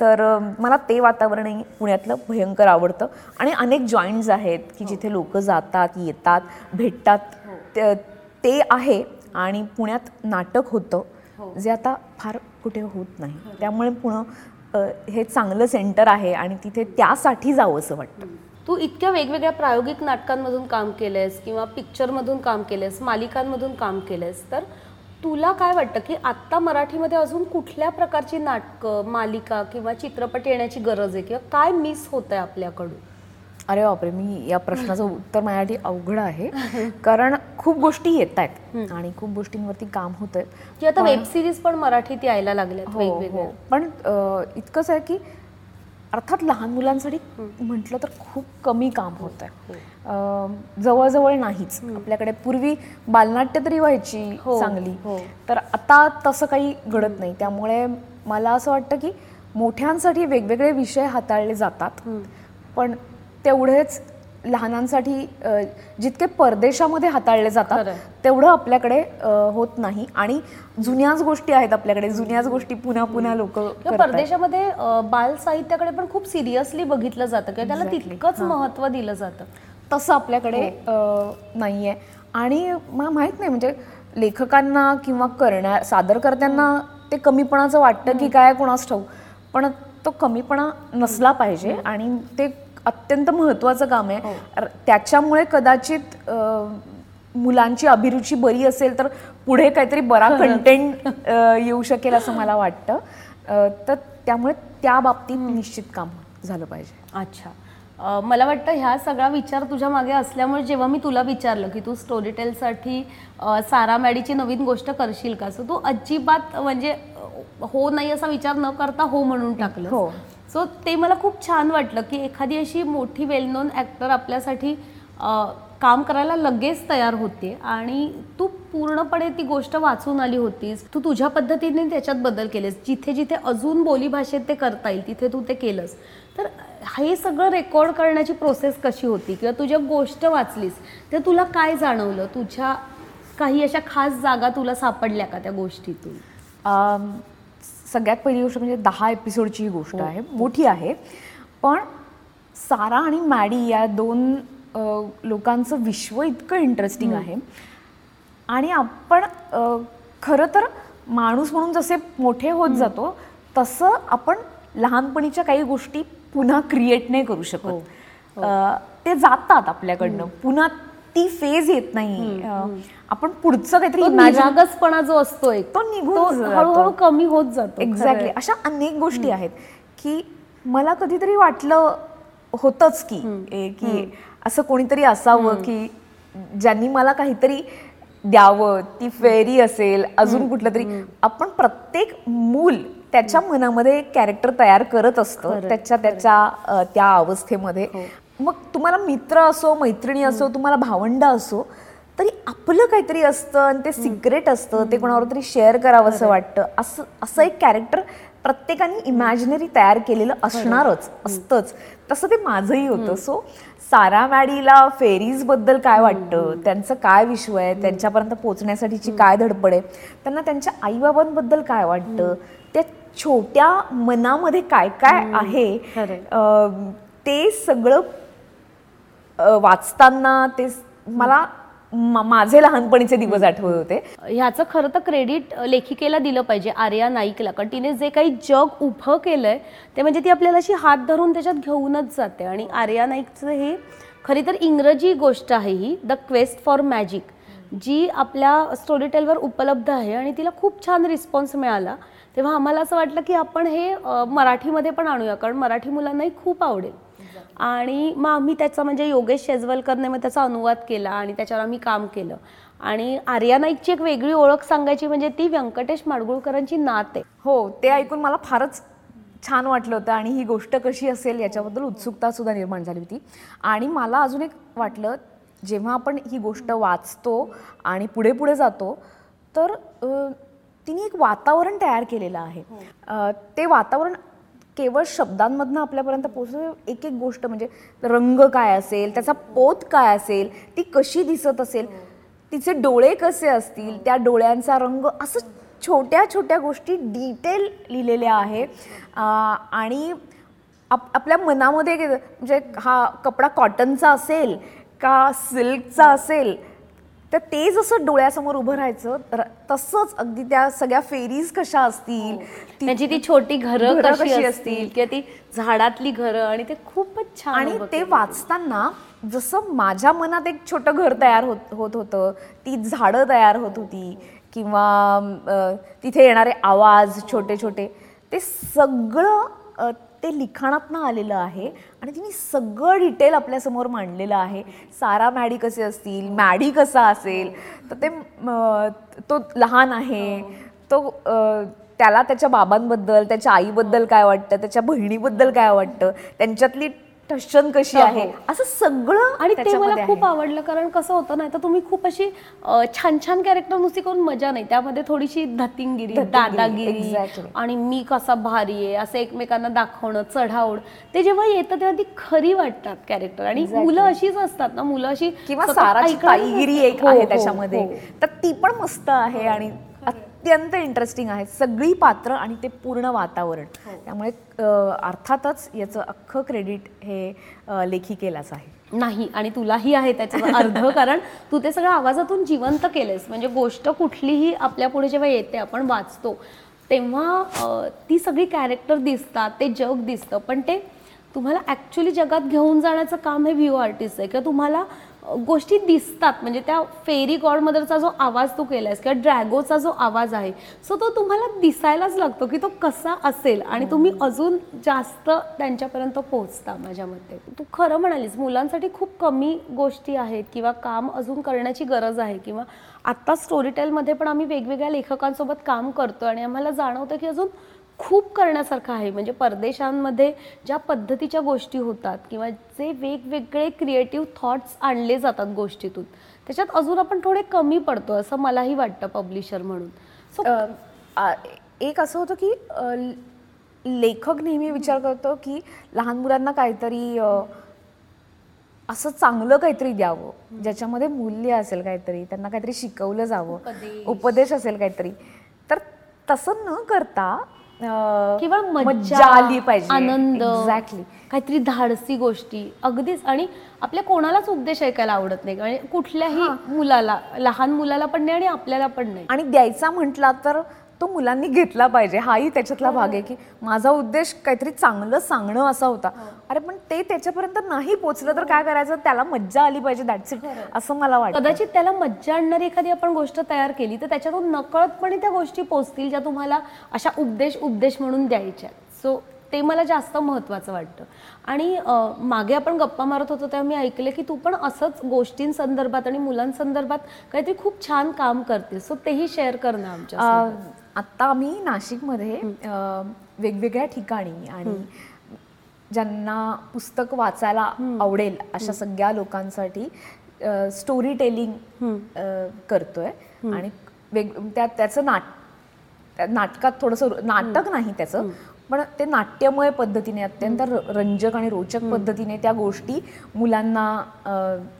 Speaker 5: तर मला ते वातावरणही पुण्यातलं भयंकर आवडतं. आणि अनेक जॉईंट्स आहेत की जिथे लोक जातात येतात भेटतात. ते- आहे आणि पुण्यात नाटक होतं जे आता फार कुठे होत नाही. त्यामुळे पुणं हे चांगलं सेंटर आहे आणि तिथे त्यासाठी जावं असं वाटतं.
Speaker 4: तू इतक्या वेगवेगळ्या प्रायोगिक नाटकांमधून काम केलंयस किंवा पिक्चरमधून काम केलंयस मालिकांमधून काम केलंयस तर तुला काय वाटतं की आत्ता मराठीमध्ये अजून कुठल्या प्रकारची नाटकं मालिका किंवा चित्रपट येण्याची गरज आहे? किंवा काय मिस होत आहे आपल्याकडून?
Speaker 5: अरे बापरे मी या प्रश्नाचं उत्तर माझ्यासाठी अवघड आहे. कारण खूप गोष्टी येत आहेत आणि खूप गोष्टींवरती काम होत आहे
Speaker 4: की आता वेब सिरीज पण मराठीत यायला लागल्यात
Speaker 5: हो हो. पण इतकंच आहे की अर्थात लहान मुलांसाठी म्हटलं तर खूप कमी काम होत आहे जवळजवळ नाहीच. आपल्याकडे पूर्वी बालनाट्य तरी व्हायची
Speaker 4: हो,
Speaker 5: चांगली
Speaker 4: हो.
Speaker 5: तर आता तसं काही घडत नाही. त्यामुळे मला असं वाटतं की मोठ्यांसाठी वेगवेगळे विषय हाताळले जातात. पण तेवढेच लहानांसाठी जितके परदेशामध्ये हाताळले जातात. तेवढं आपल्याकडे होत नाही. आणि जुन्याच गोष्टी आहेत आपल्याकडे. जुन्याच गोष्टी पुन्हा पुन्हा लोक
Speaker 4: परदेशामध्ये बाल साहित्याकडे पण खूप सिरियसली बघितलं जातं किंवा त्याला. तितकंच महत्त्व दिलं जातं.
Speaker 5: तसं आपल्याकडे नाही आहे आणि मला माहीत नाही म्हणजे लेखकांना किंवा करण्या सादरकर्त्यांना ते कमीपणाचं वाटतं की काय कोणास ठाऊ पण तो कमीपणा नसला पाहिजे आणि ते अत्यंत महत्त्वाचं काम आहे. र- त्याच्यामुळे कदाचित मुलांची अभिरुची बरी असेल तर पुढे काहीतरी बरा कंटेंट येऊ शकेल असं मला वाटतं. तर त्यामुळे त्या बाबतीत निश्चित काम झालं पाहिजे.
Speaker 4: अच्छा. मला वाटतं ह्या सगळा विचार तुझ्या मागे असल्यामुळे जेव्हा मी तुला विचारलं की तू स्टोरी टेलसाठी सारा मॅडीची नवीन गोष्ट करशील का? सो तू अजिबात म्हणजे हो नाही असा विचार न करता हो म्हणून टाकलं
Speaker 5: हो.
Speaker 4: सो ते मला खूप छान वाटलं की एखादी अशी मोठी वेल नोन ॲक्टर आपल्यासाठी काम करायला लगेच तयार होते. आणि तू पूर्णपणे ती गोष्ट वाचून आली होतीस. तू तुझ्या पद्धतीने त्याच्यात बदल केलेस. जिथे जिथे अजून बोलीभाषेत ते करता येईल तिथे तू ते केलंस. तर हे सगळं रेकॉर्ड करण्याची प्रोसेस कशी होती? किंवा तुझ्या गोष्ट वाचलीस तर तुला काय जाणवलं? तुझ्या काही अशा खास जागा तुला सापडल्या का त्या गोष्टीतून?
Speaker 5: सगळ्यात पहिली गोष्ट म्हणजे दहा एपिसोडची ही. गोष्ट आहे. मोठी आहे. पण सारा आणि मॅडी या दोन लोकांचं विश्व इतकं इंटरेस्टिंग आहे. आणि आपण खरं तर माणूस म्हणून जसे मोठे होत जातो तसं आपण लहानपणीच्या काही गोष्टी पुन्हा क्रिएट नाही करू शकत. अ, ते जातात आपल्याकडनं. पुन्हा ती फेज येत नाही आपण पुढचं काहीतरी
Speaker 4: निरागसपणा जो असतो एक
Speaker 5: तो निघून.
Speaker 4: हळूहळू कमी होत जातो
Speaker 5: एक्झॅक्टली. अशा अनेक गोष्टी आहेत की मला कधीतरी वाटलं होतच की की असं कोणीतरी असावं की ज्यांनी मला काहीतरी द्यावं ती फेरी असेल अजून कुठलं तरी आपण प्रत्येक मूल त्याच्या मनामध्ये कॅरेक्टर तयार करत असतं. त्याच्या त्याच्या त्या अवस्थेमध्ये. मग तुम्हाला मित्र असो मैत्रिणी असो तुम्हाला भावंड असो तरी आपलं काहीतरी असतं आणि ते सिक्रेट असतं ते कोणावर तरी शेअर करावं असं वाटतं. असं असं एक कॅरेक्टर प्रत्येकाने इमॅजिनरी तयार केलेलं असणारच असतंच. तसं ते माझंही होतं. सो सारा मॅडीला फेरीजबद्दल काय वाटतं? त्यांचं काय विश्व आहे? त्यांच्यापर्यंत पोहोचण्यासाठीची काय धडपड आहे? त्यांना त्यांच्या आईबाबांबद्दल काय वाटतं? त्या छोट्या मनामध्ये काय काय आहे? ते सगळं वाचताना ते मला मा- माझे लहानपणीचे दिवस आठवत होते.
Speaker 4: ह्याचं खरं तर क्रेडिट लेखिकेला दिलं पाहिजे आर्या नाईकला. कारण तिने जे काही जग उभं केलंय ते म्हणजे ती आपल्याला अशी हात धरून त्याच्यात घेऊनच जाते. आणि आर्या नाईकचं हे खरी तर इंग्रजी गोष्ट आहे ही द क्वेस्ट फॉर मॅजिक जी आपल्या स्टोरीटेलवर उपलब्ध आहे आणि तिला खूप छान रिस्पॉन्स मिळाला. तेव्हा आम्हाला असं वाटलं की आपण हे मराठीमध्ये पण आणूया कारण मराठी मुलांनाही खूप आवडेल. आणि मग आम्ही त्याचा म्हणजे योगेश शेजवलकरने मग त्याचा अनुवाद केला आणि त्याच्यावर आम्ही काम केलं. आणि आर्या नाईकची एक वेगळी ओळख सांगायची म्हणजे ती व्यंकटेश माडगुळकरांची नात आहे.
Speaker 5: हो ते ऐकून मला फारच छान वाटलं होतं आणि ही गोष्ट कशी असेल याच्याबद्दल उत्सुकता सुद्धा निर्माण झाली होती. आणि मला अजून एक वाटलं जेव्हा आपण ही गोष्ट वाचतो आणि पुढे पुढे जातो तर तिने एक वातावरण तयार केलेलं आहे. अ, ते वातावरण केवळ शब्दांमधनं आपल्यापर्यंत पोहोचलं एक एक गोष्ट म्हणजे रंग काय असेल त्याचा पोत काय असेल ती कशी दिसत असेल तिचे डोळे कसे असतील त्या डोळ्यांचा रंग असं छोट्या छोट्या गोष्टी डिटेल लिहिलेल्या आहे आणि आप आपल्या मनामध्ये म्हणजे हा कपडा कॉटनचा असेल का सिल्कचा असेल तर ते जसं डोळ्यासमोर उभं राहायचं. तसंच अगदी त्या सगळ्या फेरीज कशा असतील ती-
Speaker 4: त्यांची ती छोटी घरं कशी असतील किंवा ती झाडातली घरं आणि ते खूपच छान
Speaker 5: आणि ते. वाचताना जसं माझ्या मनात एक छोटं घर तयार होत होत होतं ती झाडं तयार होत होती किंवा तिथे येणारे आवाज छोटे छोटे ते सगळं ते लिखाणातनं आलेलं आहे आणि तिने सगळं डिटेल आपल्यासमोर मांडलेलं आहे. सारा मॅडी कसे असतील? मॅडी कसा असेल? तर ते तो लहान आहे. तो त्याला त्याच्या बाबांबद्दल त्याच्या आईबद्दल काय वाटतं? त्याच्या बहिणीबद्दल काय वाटतं? त्यांच्यातली ठशन कशी
Speaker 4: हो,
Speaker 5: आहे
Speaker 4: हो.
Speaker 5: असं सगळं
Speaker 4: आणि ते मला खूप. आवडलं कारण कसं होतं ना तर तुम्ही खूप अशी छान छान कॅरेक्टर नुसती करून मजा नाही त्यामध्ये थोडीशी धतिंगिरी दादागिरी. आणि मी कसा भारी आहे असं एकमेकांना दाखवणं चढावड ते जेव्हा येतं तेव्हा ती खरी वाटतात कॅरेक्टर आणि मुलं अशीच असतात ना मुलं अशी
Speaker 5: किंवा साराची ताईगिरी
Speaker 4: नसतात.
Speaker 5: एक आहे
Speaker 4: हो,
Speaker 5: त्याच्यामध्ये. तर ती पण मस्त आहे आणि अत्यंत इंटरेस्टिंग आहे. सगळी पात्र आणि ते पूर्ण वातावरण. त्यामुळे अं, अर्थातच याचं अख्खं क्रेडिट हे लेखिकेलाच आहे.
Speaker 4: नाही आणि तुलाही आहे त्याचं अर्ध कारण तू ते सगळं आवाजातून जिवंत केलंस. म्हणजे गोष्ट कुठलीही आपल्या पुढे जेव्हा येते आपण वाचतो तेव्हा ती सगळी कॅरेक्टर दिसतात ते जग दिसतं. पण ते तुम्हाला ॲक्च्युली जगात घेऊन जाण्याचं काम हे व्ह्यू आर्टिस्ट आहे. किंवा तुम्हाला गोष्टी दिसतात. म्हणजे त्या फेरी गॉड मदरचा जो आवाज तू केलायस किंवा ड्रॅगोचा जो आवाज आहे सो तो तुम्हाला दिसायलाच लागतो की तो कसा असेल आणि तुम्ही अजून जास्त त्यांच्यापर्यंत पोहोचता माझ्या मते. तू खरं म्हणालीस मुलांसाठी खूप कमी गोष्टी आहेत किंवा काम अजून करण्याची गरज आहे किंवा आत्ता स्टोरी टेलमध्ये पण आम्ही वेगवेगळ्या लेखकांसोबत काम करतो आणि आम्हाला जाणवतं की अजून खूप करण्यासारखं आहे. म्हणजे परदेशांमध्ये ज्या पद्धतीच्या गोष्टी होतात किंवा जे वेगवेगळे क्रिएटिव्ह थॉट्स आणले जातात गोष्टीतून त्याच्यात अजून आपण थोडे कमी पडतो असं मलाही वाटतं पब्लिशर म्हणून. सो
Speaker 5: एक असं होतं की लेखक नेहमी विचार करतो की लहान मुलांना काहीतरी असं चांगलं काहीतरी द्यावं ज्याच्यामध्ये मूल्य असेल काहीतरी त्यांना काहीतरी शिकवलं जावं.
Speaker 4: उपदेश
Speaker 5: असेल काहीतरी. तर तसं न करता अ,
Speaker 4: किंवा
Speaker 5: मज्जा आली पाहिजे.
Speaker 4: आनंद
Speaker 5: एक्झॅक्टली
Speaker 4: काहीतरी धाडसी गोष्टी. अगदीच. आणि आपल्या कोणालाच उपदेश ऐकायला आवडत नाही. म्हणजे कुठल्याही मुलाला लहान मुलाला पण नाही आणि आपल्याला पण नाही.
Speaker 5: आणि द्यायचा म्हटला तर तो मुलांनी घेतला पाहिजे. हाही त्याच्यातला भाग आहे की माझा उद्देश काहीतरी चांगलं सांगणं असा होता. अरे पण ते त्याच्यापर्यंत नाही पोचलं तर काय करायचं? त्याला मज्जा आली पाहिजे दॅट्स इट असं मला वाटतं.
Speaker 4: कदाचित त्याला मज्जा आणणारी एखादी आपण गोष्ट तयार केली तर त्याच्यातून नकळतपणे त्या गोष्टी पोचतील ज्या तुम्हाला अशा उपदेश उपदेश म्हणून द्यायच्या सो ते मला जास्त महत्त्वाचं वाटतं. आणि मागे आपण गप्पा मारत होतो तेव्हा मी ऐकलं की तू पण असंच गोष्टींसंदर्भात आणि मुलांसंदर्भात काहीतरी खूप छान काम करते सो तेही शेअर कर ना आमच्या
Speaker 5: आत्ता आम्ही नाशिकमध्ये वेगवेगळ्या ठिकाणी आणि ज्यांना पुस्तक वाचायला आवडेल अशा सगळ्या लोकांसाठी स्टोरी टेलिंग करतोय. आणि वेग त्या त्याचं नाट त्या नाटकात थोडंसं नाटक नाही त्याचं पण ते नाट्यमय पद्धतीने अत्यंत रंजक आणि रोचक पद्धतीने त्या गोष्टी मुलांना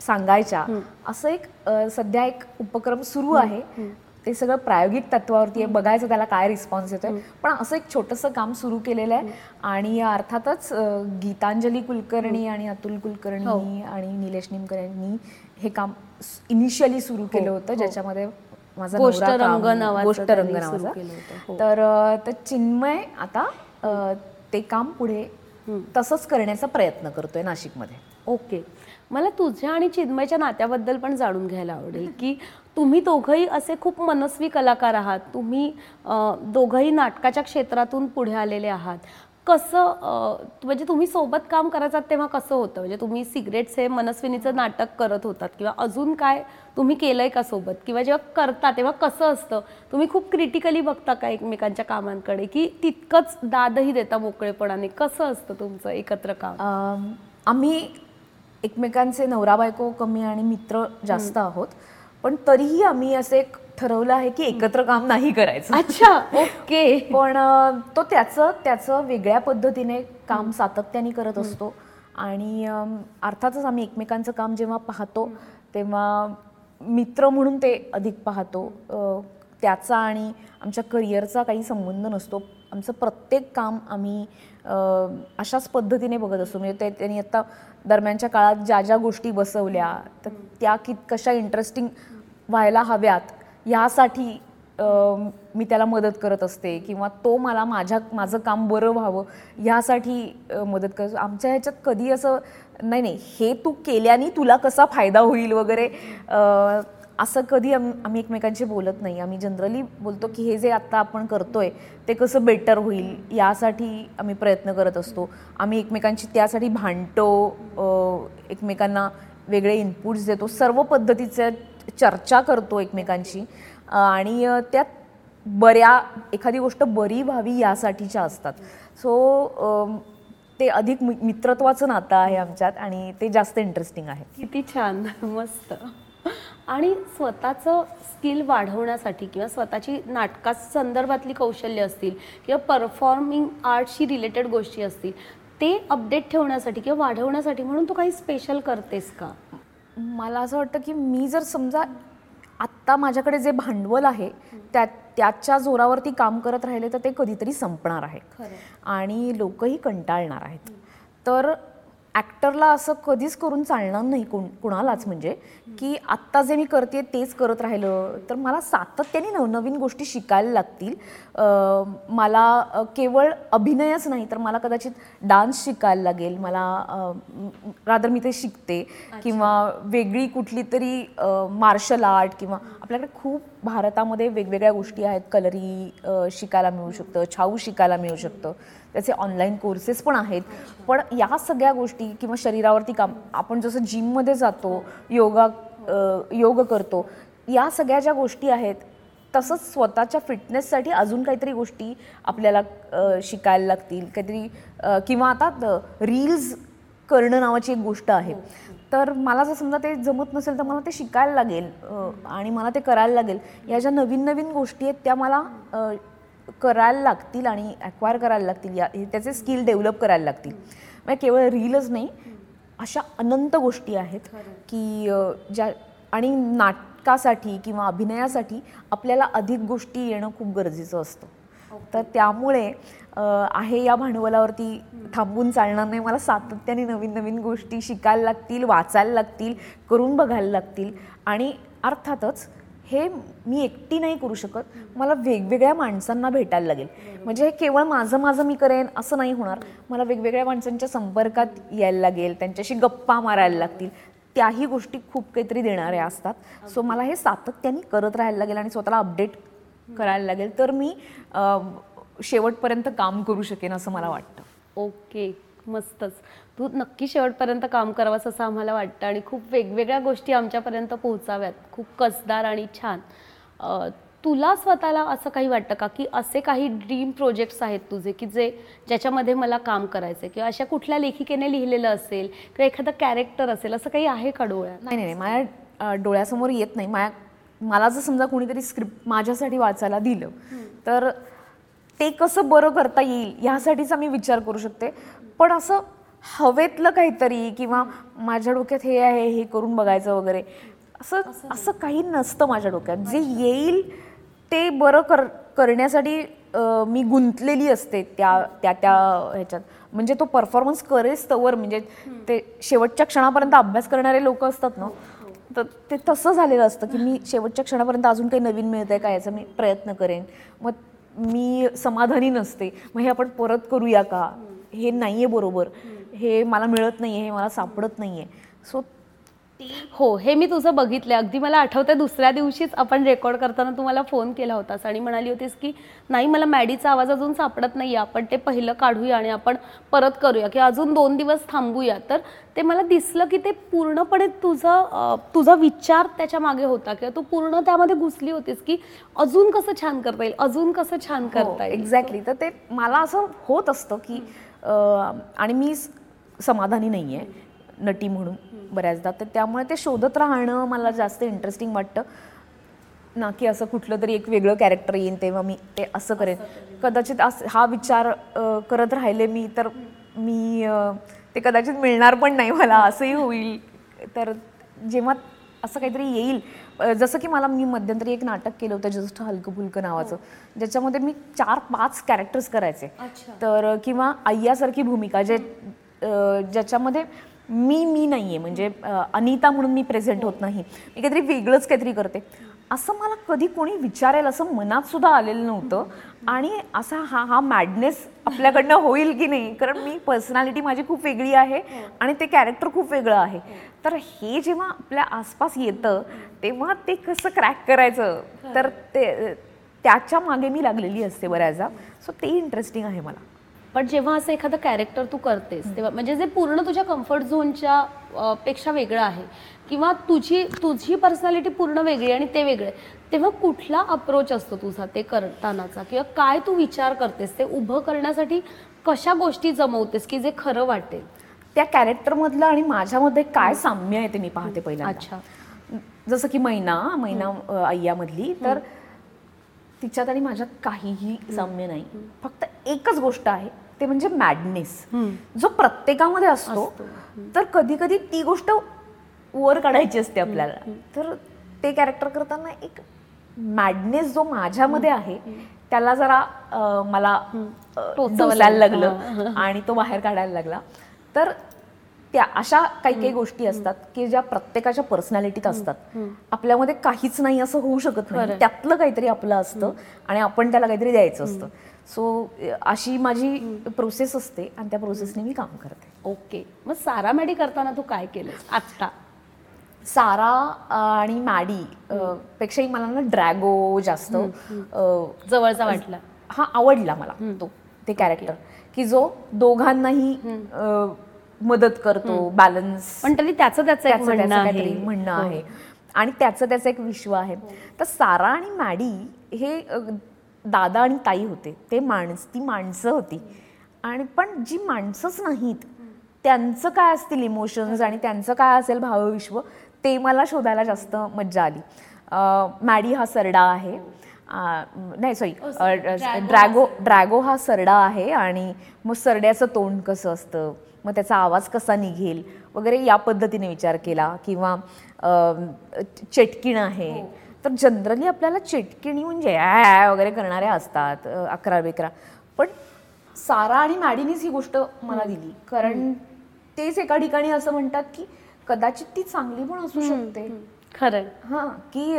Speaker 5: सांगायच्या. असं एक सध्या एक उपक्रम सुरू आहे. ते सगळं प्रायोगिक तत्वावरती आहे. बघायचं त्याला काय रिस्पॉन्स येतोय. पण असं एक छोटंसं काम सुरू केलेलं आहे. आणि अर्थातच गीतांजली कुलकर्णी आणि अतुल कुलकर्णी आणि निलेश निमकर यांनी हे काम इनिशियली सुरू केलं होतं. ज्याच्यामध्ये माझा
Speaker 4: गोष्ट रंग नावाचं. हो.
Speaker 5: तर चिन्मय आता ते काम पुढे तसंच करण्याचा प्रयत्न करतोय नाशिकमध्ये.
Speaker 4: ओके. मला तुझ्या आणि चिन्मयच्या नात्याबद्दल पण जाणून घ्यायला आवडेल की तुम्ही दोघंही असे खूप मनस्वी कलाकार आहात. तुम्ही दोघंही नाटकाच्या क्षेत्रातून पुढे आलेले आहात. कसं म्हणजे तुम्ही सोबत काम करायचात तेव्हा कसं होतं? म्हणजे तुम्ही सिगरेट्स हे मनस्विनीचं नाटक करत होतात किंवा अजून काय तुम्ही केलंय का सोबत? किंवा जेव्हा करता तेव्हा कसं असतं? तुम्ही खूप क्रिटिकली बघता का एकमेकांच्या कामांकडे? की तितकंच दादही देता मोकळेपणाने? कसं असतं तुमचं एकत्र काम?
Speaker 5: आम्ही एकमेकांचे नवरा बायको कमी आणि मित्र जास्त आहोत. पण तरीही आम्ही असे एक ठरवलं आहे की एकत्र काम नाही करायचं.
Speaker 4: अच्छा ओके.
Speaker 5: पण तो त्याचं त्याचं वेगळ्या पद्धतीने काम सातत्याने करत असतो. आणि अर्थातच आम्ही एकमेकांचं काम जेव्हा पाहतो तेव्हा मित्र म्हणून ते अधिक पाहतो. त्याचा आणि आमच्या करिअरचा काही संबंध नसतो. आमचं प्रत्येक काम आम्ही अशाच पद्धतीने बघत असतो. म्हणजे ते त्यांनी आत्ता दरम्यानच्या काळात ज्या ज्या गोष्टी बसवल्या तर त्या कित कशा इंटरेस्टिंग व्हायला हव्यात ह्यासाठी मी त्याला मदत करत असते किंवा तो मला माझ्या माझं काम बरं व्हावं ह्यासाठी मदत करतो आमच्या ह्याच्यात कधी असं नाही नाही हे तू केल्याने तुला कसा फायदा होईल वगैरे असं कधी आम आम्ही एकमेकांशी बोलत नाही. आम्ही जनरली बोलतो की हे जे आत्ता आपण करतोय ते कसं बेटर होईल यासाठी आम्ही प्रयत्न करत असतो. आम्ही एकमेकांशी त्यासाठी भांडतो एकमेकांना वेगळे इनपुट्स देतो. सर्व पद्धतीचे चर्चा करतो एकमेकांशी. आणि त्या त्यात बऱ्या एखादी गोष्ट बरी व्हावी यासाठीच्या असतात. सो ते अधिक मि- मित्रत्वाचं नातं आहे आमच्यात आणि ते जास्त इंटरेस्टिंग आहे.
Speaker 4: किती छान. मस्त. आणि स्वतःचं स्किल वाढवण्यासाठी किंवा स्वतःची नाटका संदर्भातली कौशल्य असतील किंवा परफॉर्मिंग आर्टशी रिलेटेड गोष्टी असतील ते अपडेट ठेवण्यासाठी किंवा वाढवण्यासाठी म्हणून तू काही स्पेशल करतेस का?
Speaker 5: मला असं वाटतं की मी जर समजा आत्ता माझ्याकडे जे भांडवल आहे त्या त्याच्या जोरावरती काम करत राहिले तर ते कधीतरी संपणार आहे. आणि लोकही कंटाळणार आहेत. तर ॲक्टरला असं कधीच करून चालणार नाही कोण कुणालाच म्हणजे. की आत्ता जे मी करते तेच करत राहिलं. तर मला सातत्याने नवनवीन गोष्टी शिकायला लागतील. मला केवळ अभिनयच नाही तर मला कदाचित डान्स शिकायला लागेल. मला रादर मी ते शिकते. किंवा वेगळी कुठली तरी मार्शल आर्ट किंवा आपल्याकडे खूप भारतामध्ये वेगवेगळ्या गोष्टी आहेत. कलरी शिकायला मिळू शकतं छाऊ शिकायला मिळू शकतं. त्याचे ऑनलाईन कोर्सेस पण आहेत. पण या सगळ्या गोष्टी किंवा शरीरावरती काम आपण जसं जिममध्ये जातो योगा योग करतो या सगळ्या ज्या गोष्टी आहेत तसंच स्वतःच्या फिटनेससाठी अजून काहीतरी गोष्टी आपल्याला शिकायला लागतील. काहीतरी किंवा आता रील्स करणं नावाची एक गोष्ट आहे. तर मला जर समजा ते जमत नसेल तर मला ते शिकायला लागेल आणि मला ते करायला लागेल. या ज्या नवीन नवीन गोष्टी आहेत त्या मला करायला लागतील आणि ॲक्वायर करायला लागतील या त्याचे स्किल डेव्हलप करायला लागतील. म्हणजे केवळ रीलच नाही अशा अनंत गोष्टी आहेत की ज्या आणि नाटकासाठी किंवा अभिनयासाठी आपल्याला अधिक गोष्टी येणं खूप गरजेचं असतं. तर त्यामुळे आहे या भांडवलावरती थांबून चालणार नाही. मला सातत्याने नवीन नवीन गोष्टी शिकायला लागतील वाचायला लागतील करून बघायला लागतील आणि अर्थातच हे मी एकटी नाही करू शकत. मला वेगवेगळ्या माणसांना भेटायला लागेल. म्हणजे हे केवळ माझं माझं मी करेन असं नाही होणार. मला वेगवेगळ्या माणसांच्या संपर्कात यायला लागेल त्यांच्याशी गप्पा मारायला लागतील. त्याही गोष्टी खूप काहीतरी देणाऱ्या असतात. सो मला हे सातत्याने करत राहायला लागेल आणि स्वतःला अपडेट करायला लागेल. तर मी शेवटपर्यंत काम करू शकेन असं मला वाटतं.
Speaker 4: ओके मस्तच. तू नक्की शेवटपर्यंत काम करावंस असं आम्हाला वाटतं आणि खूप वेगवेगळ्या गोष्टी आमच्यापर्यंत पोहोचाव्यात. खूप कसदार आणि छान. तुला स्वतःला असं काही वाटतं का? की असे काही ड्रीम प्रोजेक्ट्स आहेत तुझे की जे ज्याच्यामध्ये मला काम करायचं किंवा अशा कुठल्या लेखिकेने लिहिलेलं असेल किंवा एखादं कॅरेक्टर असेल? असं काही आहे का डोळ्यात?
Speaker 5: नाही नाही नाही, माझ्या डोळ्यासमोर येत नाही. माझ्या मला जर समजा कोणीतरी स्क्रिप्ट माझ्यासाठी वाचायला दिलं तर ते कसं बरं करता येईल? ह्यासाठीचा मी विचार करू शकते. पण असं हवेतलं काहीतरी किंवा माझ्या डोक्यात हे आहे हे करून बघायचं वगैरे असं असं काही नसतं माझ्या डोक्यात. जे येईल ते बरं कर करण्यासाठी मी गुंतलेली असते त्या त्या त्या ह्याच्यात. म्हणजे तो परफॉर्मन्स करेस तवर म्हणजे ते शेवटच्या क्षणापर्यंत अभ्यास करणारे लोक असतात ना तर ते तसं झालेलं असतं की मी शेवटच्या क्षणापर्यंत अजून काही नवीन मिळतंय का याचा मी प्रयत्न करेन. मग मी समाधानी नसते. मग हे आपण परत करूया का? हे नाही आहे बरोबर हे मला मिळत नाही आहे हे मला सापडत नाही आहे सो
Speaker 4: हो हे मी तुझं बघितलं अगदी मला आठवतंय दुसऱ्या दिवशीच आपण रेकॉर्ड करताना तू मला फोन केला होतास आणि म्हणाली होतीस की नाही मला मॅडीचा आवाज अजून सापडत नाही आपण ते पहिलं काढूया आणि आपण परत करूया. की अजून दोन दिवस थांबूया. तर ते मला दिसलं की ते पूर्णपणे तुझं तुझा विचार त्याच्यामागे होता. किंवा तू पूर्ण त्यामध्ये घुसली होतीस की अजून कसं छान करता येईल? अजून कसं छान करता येईल?
Speaker 5: एक्झॅक्टली तर ते मला असं होत असतं की आणि मी समाधानी नाही आहे नटी म्हणून बऱ्याचदा. तर त्यामुळे ते शोधत राहणं मला जास्त इंटरेस्टिंग वाटतं. ना की असं कुठलं तरी एक वेगळं कॅरेक्टर येईन तेव्हा मी ते असं करेन. कदाचित अस हा विचार करत राहिले मी तर मी ते कदाचित मिळणार पण नाही मला असंही होईल. तर जेव्हा असं काहीतरी येईल जसं की मला मी मध्यंतरी एक नाटक केलं होतं जस्ट हलकं फुलकं नावाचं. ज्याच्यामध्ये मी चार पाच कॅरेक्टर्स करायचे. तर किंवा अय्यासारखी भूमिका जे ज्याच्यामध्ये मी मी नाही आहे म्हणजे अनिता म्हणून मी प्रेझेंट होत नाही. मी काहीतरी वेगळंच काहीतरी करते. असं मला कधी कोणी विचारेल असं मनात सुद्धा आलेलं नव्हतं. आणि असा हा हा मॅडनेस आपल्याकडनं होईल की नाही? कारण मी पर्सनॅलिटी माझी खूप वेगळी आहे आणि ते कॅरेक्टर खूप वेगळं आहे. तर हे जेव्हा आपल्या आसपास येतं तेव्हा ते कसं क्रॅक करायचं? तर ते त्याच्यामागे मी लागलेली असते बऱ्याचदा. सो ते इंटरेस्टिंग आहे मला.
Speaker 4: पण जेव्हा असं एखादं कॅरेक्टर तू करतेस तेव्हा म्हणजे जे पूर्ण तुझ्या कम्फर्ट झोनच्या पेक्षा वेगळं आहे किंवा तुझी तुझी पर्सनॅलिटी पूर्ण वेगळी आणि ते वेगळे. तेव्हा कुठला अप्रोच असतो तुझा ते करतानाचा? किंवा काय तू विचार करतेस? ते उभं करण्यासाठी कशा गोष्टी जमवतेस की जे खरं वाटेल?
Speaker 5: त्या कॅरेक्टरमधलं आणि माझ्यामध्ये काय साम्य आहे ते मी पाहते पहिल्यांदा.
Speaker 4: अच्छा.
Speaker 5: जसं की मैना मैना अय्यामधली तर तिच्यात आणि माझ्यात काहीही साम्य नाही. फक्त एकच गोष्ट आहे ते म्हणजे मॅडनेस जो प्रत्येकामध्ये असतो तर कधी कधी ती गोष्ट वर काढायची असते आपल्याला. तर ते कॅरेक्टर करताना एक मॅडनेस जो माझ्यामध्ये आहे त्याला जरा मला अ,
Speaker 4: टोचावं
Speaker 5: डोसायला
Speaker 4: लागलं.
Speaker 5: लागलं आणि तो बाहेर काढायला लागला. तर त्या अशा काही काही गोष्टी असतात की ज्या प्रत्येकाच्या पर्सनॅलिटीत असतात. आपल्यामध्ये काहीच नाही असं होऊ शकत नाही. त्यातलं काहीतरी आपलं असतं आणि आपण त्याला काहीतरी द्यायचं असतं. सो अशी माझी प्रोसेस असते आणि त्या प्रोसेसने मी काम करते.
Speaker 4: ओके. मग सारा मॅडी करताना तू काय केलं आत्ता.
Speaker 5: सारा आणि मॅडी पेक्षाही मला ना ड्रॅगो जास्त
Speaker 4: जवळचा वाटला.
Speaker 5: हा आवडला मला तो ते कॅरेक्टर की जो दोघांनाही मदत करतो बॅलन्स
Speaker 4: पण तरी त्याचं त्याचं म्हणणं
Speaker 5: त्याचं
Speaker 4: आहे
Speaker 5: काहीतरी म्हणणं आहे. आणि त्याचं त्याचं एक विश्व आहे. तर सारा आणि मॅडी हे दादा आणि ताई होते. ते माणस ती माणसं होती. आणि पण जी माणसंच नाहीत त्यांचं काय असतील इमोशन्स आणि त्यांचं काय असेल भावविश्व ते मला शोधायला जास्त मज्जा आली. मॅडी हा सरडा आहे. नाही सॉरी ड्रॅगो ड्रॅगो हा सरडा. आहे आणि मग सरड्याचं तोंड कसं असतं? मग त्याचा आवाज कसा निघेल? वगैरे या पद्धतीने विचार केला किंवा चेटकीण आहे. तर जनरली आपल्याला चेटकिणी म्हणजे ॲ वगैरे करणारे असतात अकरा बेकरा पण सारा आणि मॅडीनीच ही गोष्ट मला दिली. कारण तेच एका ठिकाणी असं म्हणतात की कदाचित ती चांगली पण असू शकते.
Speaker 4: खरं
Speaker 5: हा की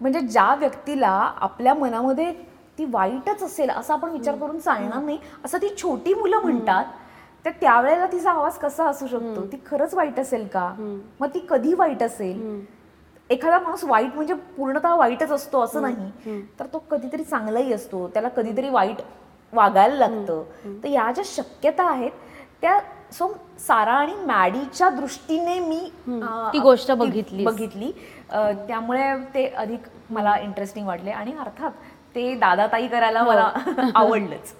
Speaker 5: म्हणजे ज्या व्यक्तीला आपल्या मनामध्ये ती वाईटच असेल असा आपण विचार करून चालणार नाही असं ती छोटी मुलं म्हणतात तर त्यावेळेला तिचा आवाज कसा असू शकतो? ती खरंच वाईट असेल का? मग ती कधी वाईट असेल? एखादा माणूस वाईट म्हणजे पूर्णतः वाईटच असतो असं नाही तर तो कधीतरी चांगलाही असतो त्याला कधीतरी वाईट वागायला लागतं. तर या ज्या शक्यता आहेत त्या सो सारा आणि मॅडीच्या दृष्टीने मी
Speaker 4: ती गोष्ट.
Speaker 5: बघितली. अ, त्यामुळे ते अधिक मला इंटरेस्टिंग वाटले. आणि अर्थात ते दादाताई करायला मला आवडलंच.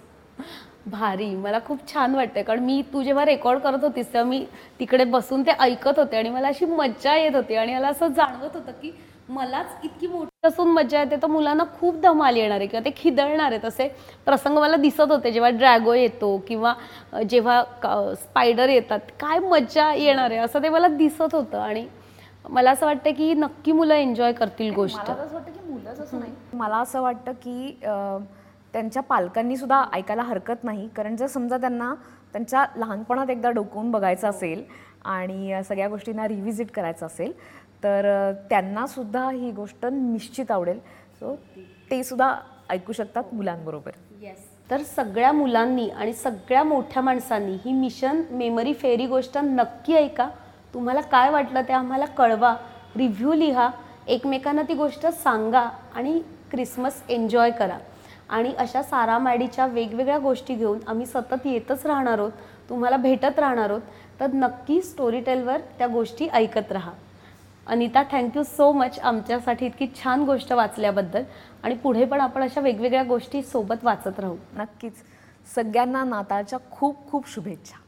Speaker 4: भारी. मला खूप छान वाटतंय. कारण मी तू जेव्हा रेकॉर्ड करत होतीस तेव्हा मी तिकडे बसून ते ऐकत होते आणि मला अशी मज्जा येत होती आणि मला असं जाणवत होतं की मलाच इतकी मोठी असून मज्जा येते तर मुलांना खूप धमाल येणार आहे किंवा ते खिदळणार आहेत असे प्रसंग मला दिसत होते जेव्हा ड्रॅगो येतो किंवा जेव्हा स्पायडर येतात काय मज्जा येणार आहे असं ते मला दिसत होतं. आणि मला असं वाटतं की नक्की मुलं एन्जॉय करतील गोष्ट.
Speaker 5: मला असं वाटतं की मुलंच असं नाही. मला असं वाटतं की त्यांच्या पालकांनी सुद्धा ऐकायला हरकत नाही कारण जर समजा त्यांना त्यांच्या लहानपणात एकदा डोकवून बघायचं असेल आणि सगळ्या गोष्टींना रिव्हिजिट करायचं असेल तर त्यांनासुद्धा ही गोष्ट निश्चित आवडेल. सो ते सुद्धा ऐकू शकतात मुलांबरोबर.
Speaker 4: तर सगळ्या मुलांनी आणि सगळ्या मोठ्या माणसांनी ही मिशन मेमरी फेरी गोष्ट नक्की ऐका. तुम्हाला काय वाटलं ते आम्हाला कळवा. रिव्ह्यू लिहा. एकमेकांना ती गोष्ट सांगा आणि क्रिसमस एन्जॉय करा. आणि अशा सारा मॅडीच्या वेगवेगळ्या गोष्टी घेऊन आम्ही सतत येतच राहणार आहोत. तुम्हाला भेटत राहणार आहोत. तर नक्की स्टोरी टेलवर त्या गोष्टी ऐकत राहा. अनिता थँक्यू सो मच आमच्यासाठी इतकी छान गोष्ट वाचल्याबद्दल. आणि पुढे पण आपण अशा वेगवेगळ्या गोष्टी सोबत वाचत राहू.
Speaker 5: नक्कीच. सगळ्यांना नाताळच्या खूप खूप शुभेच्छा.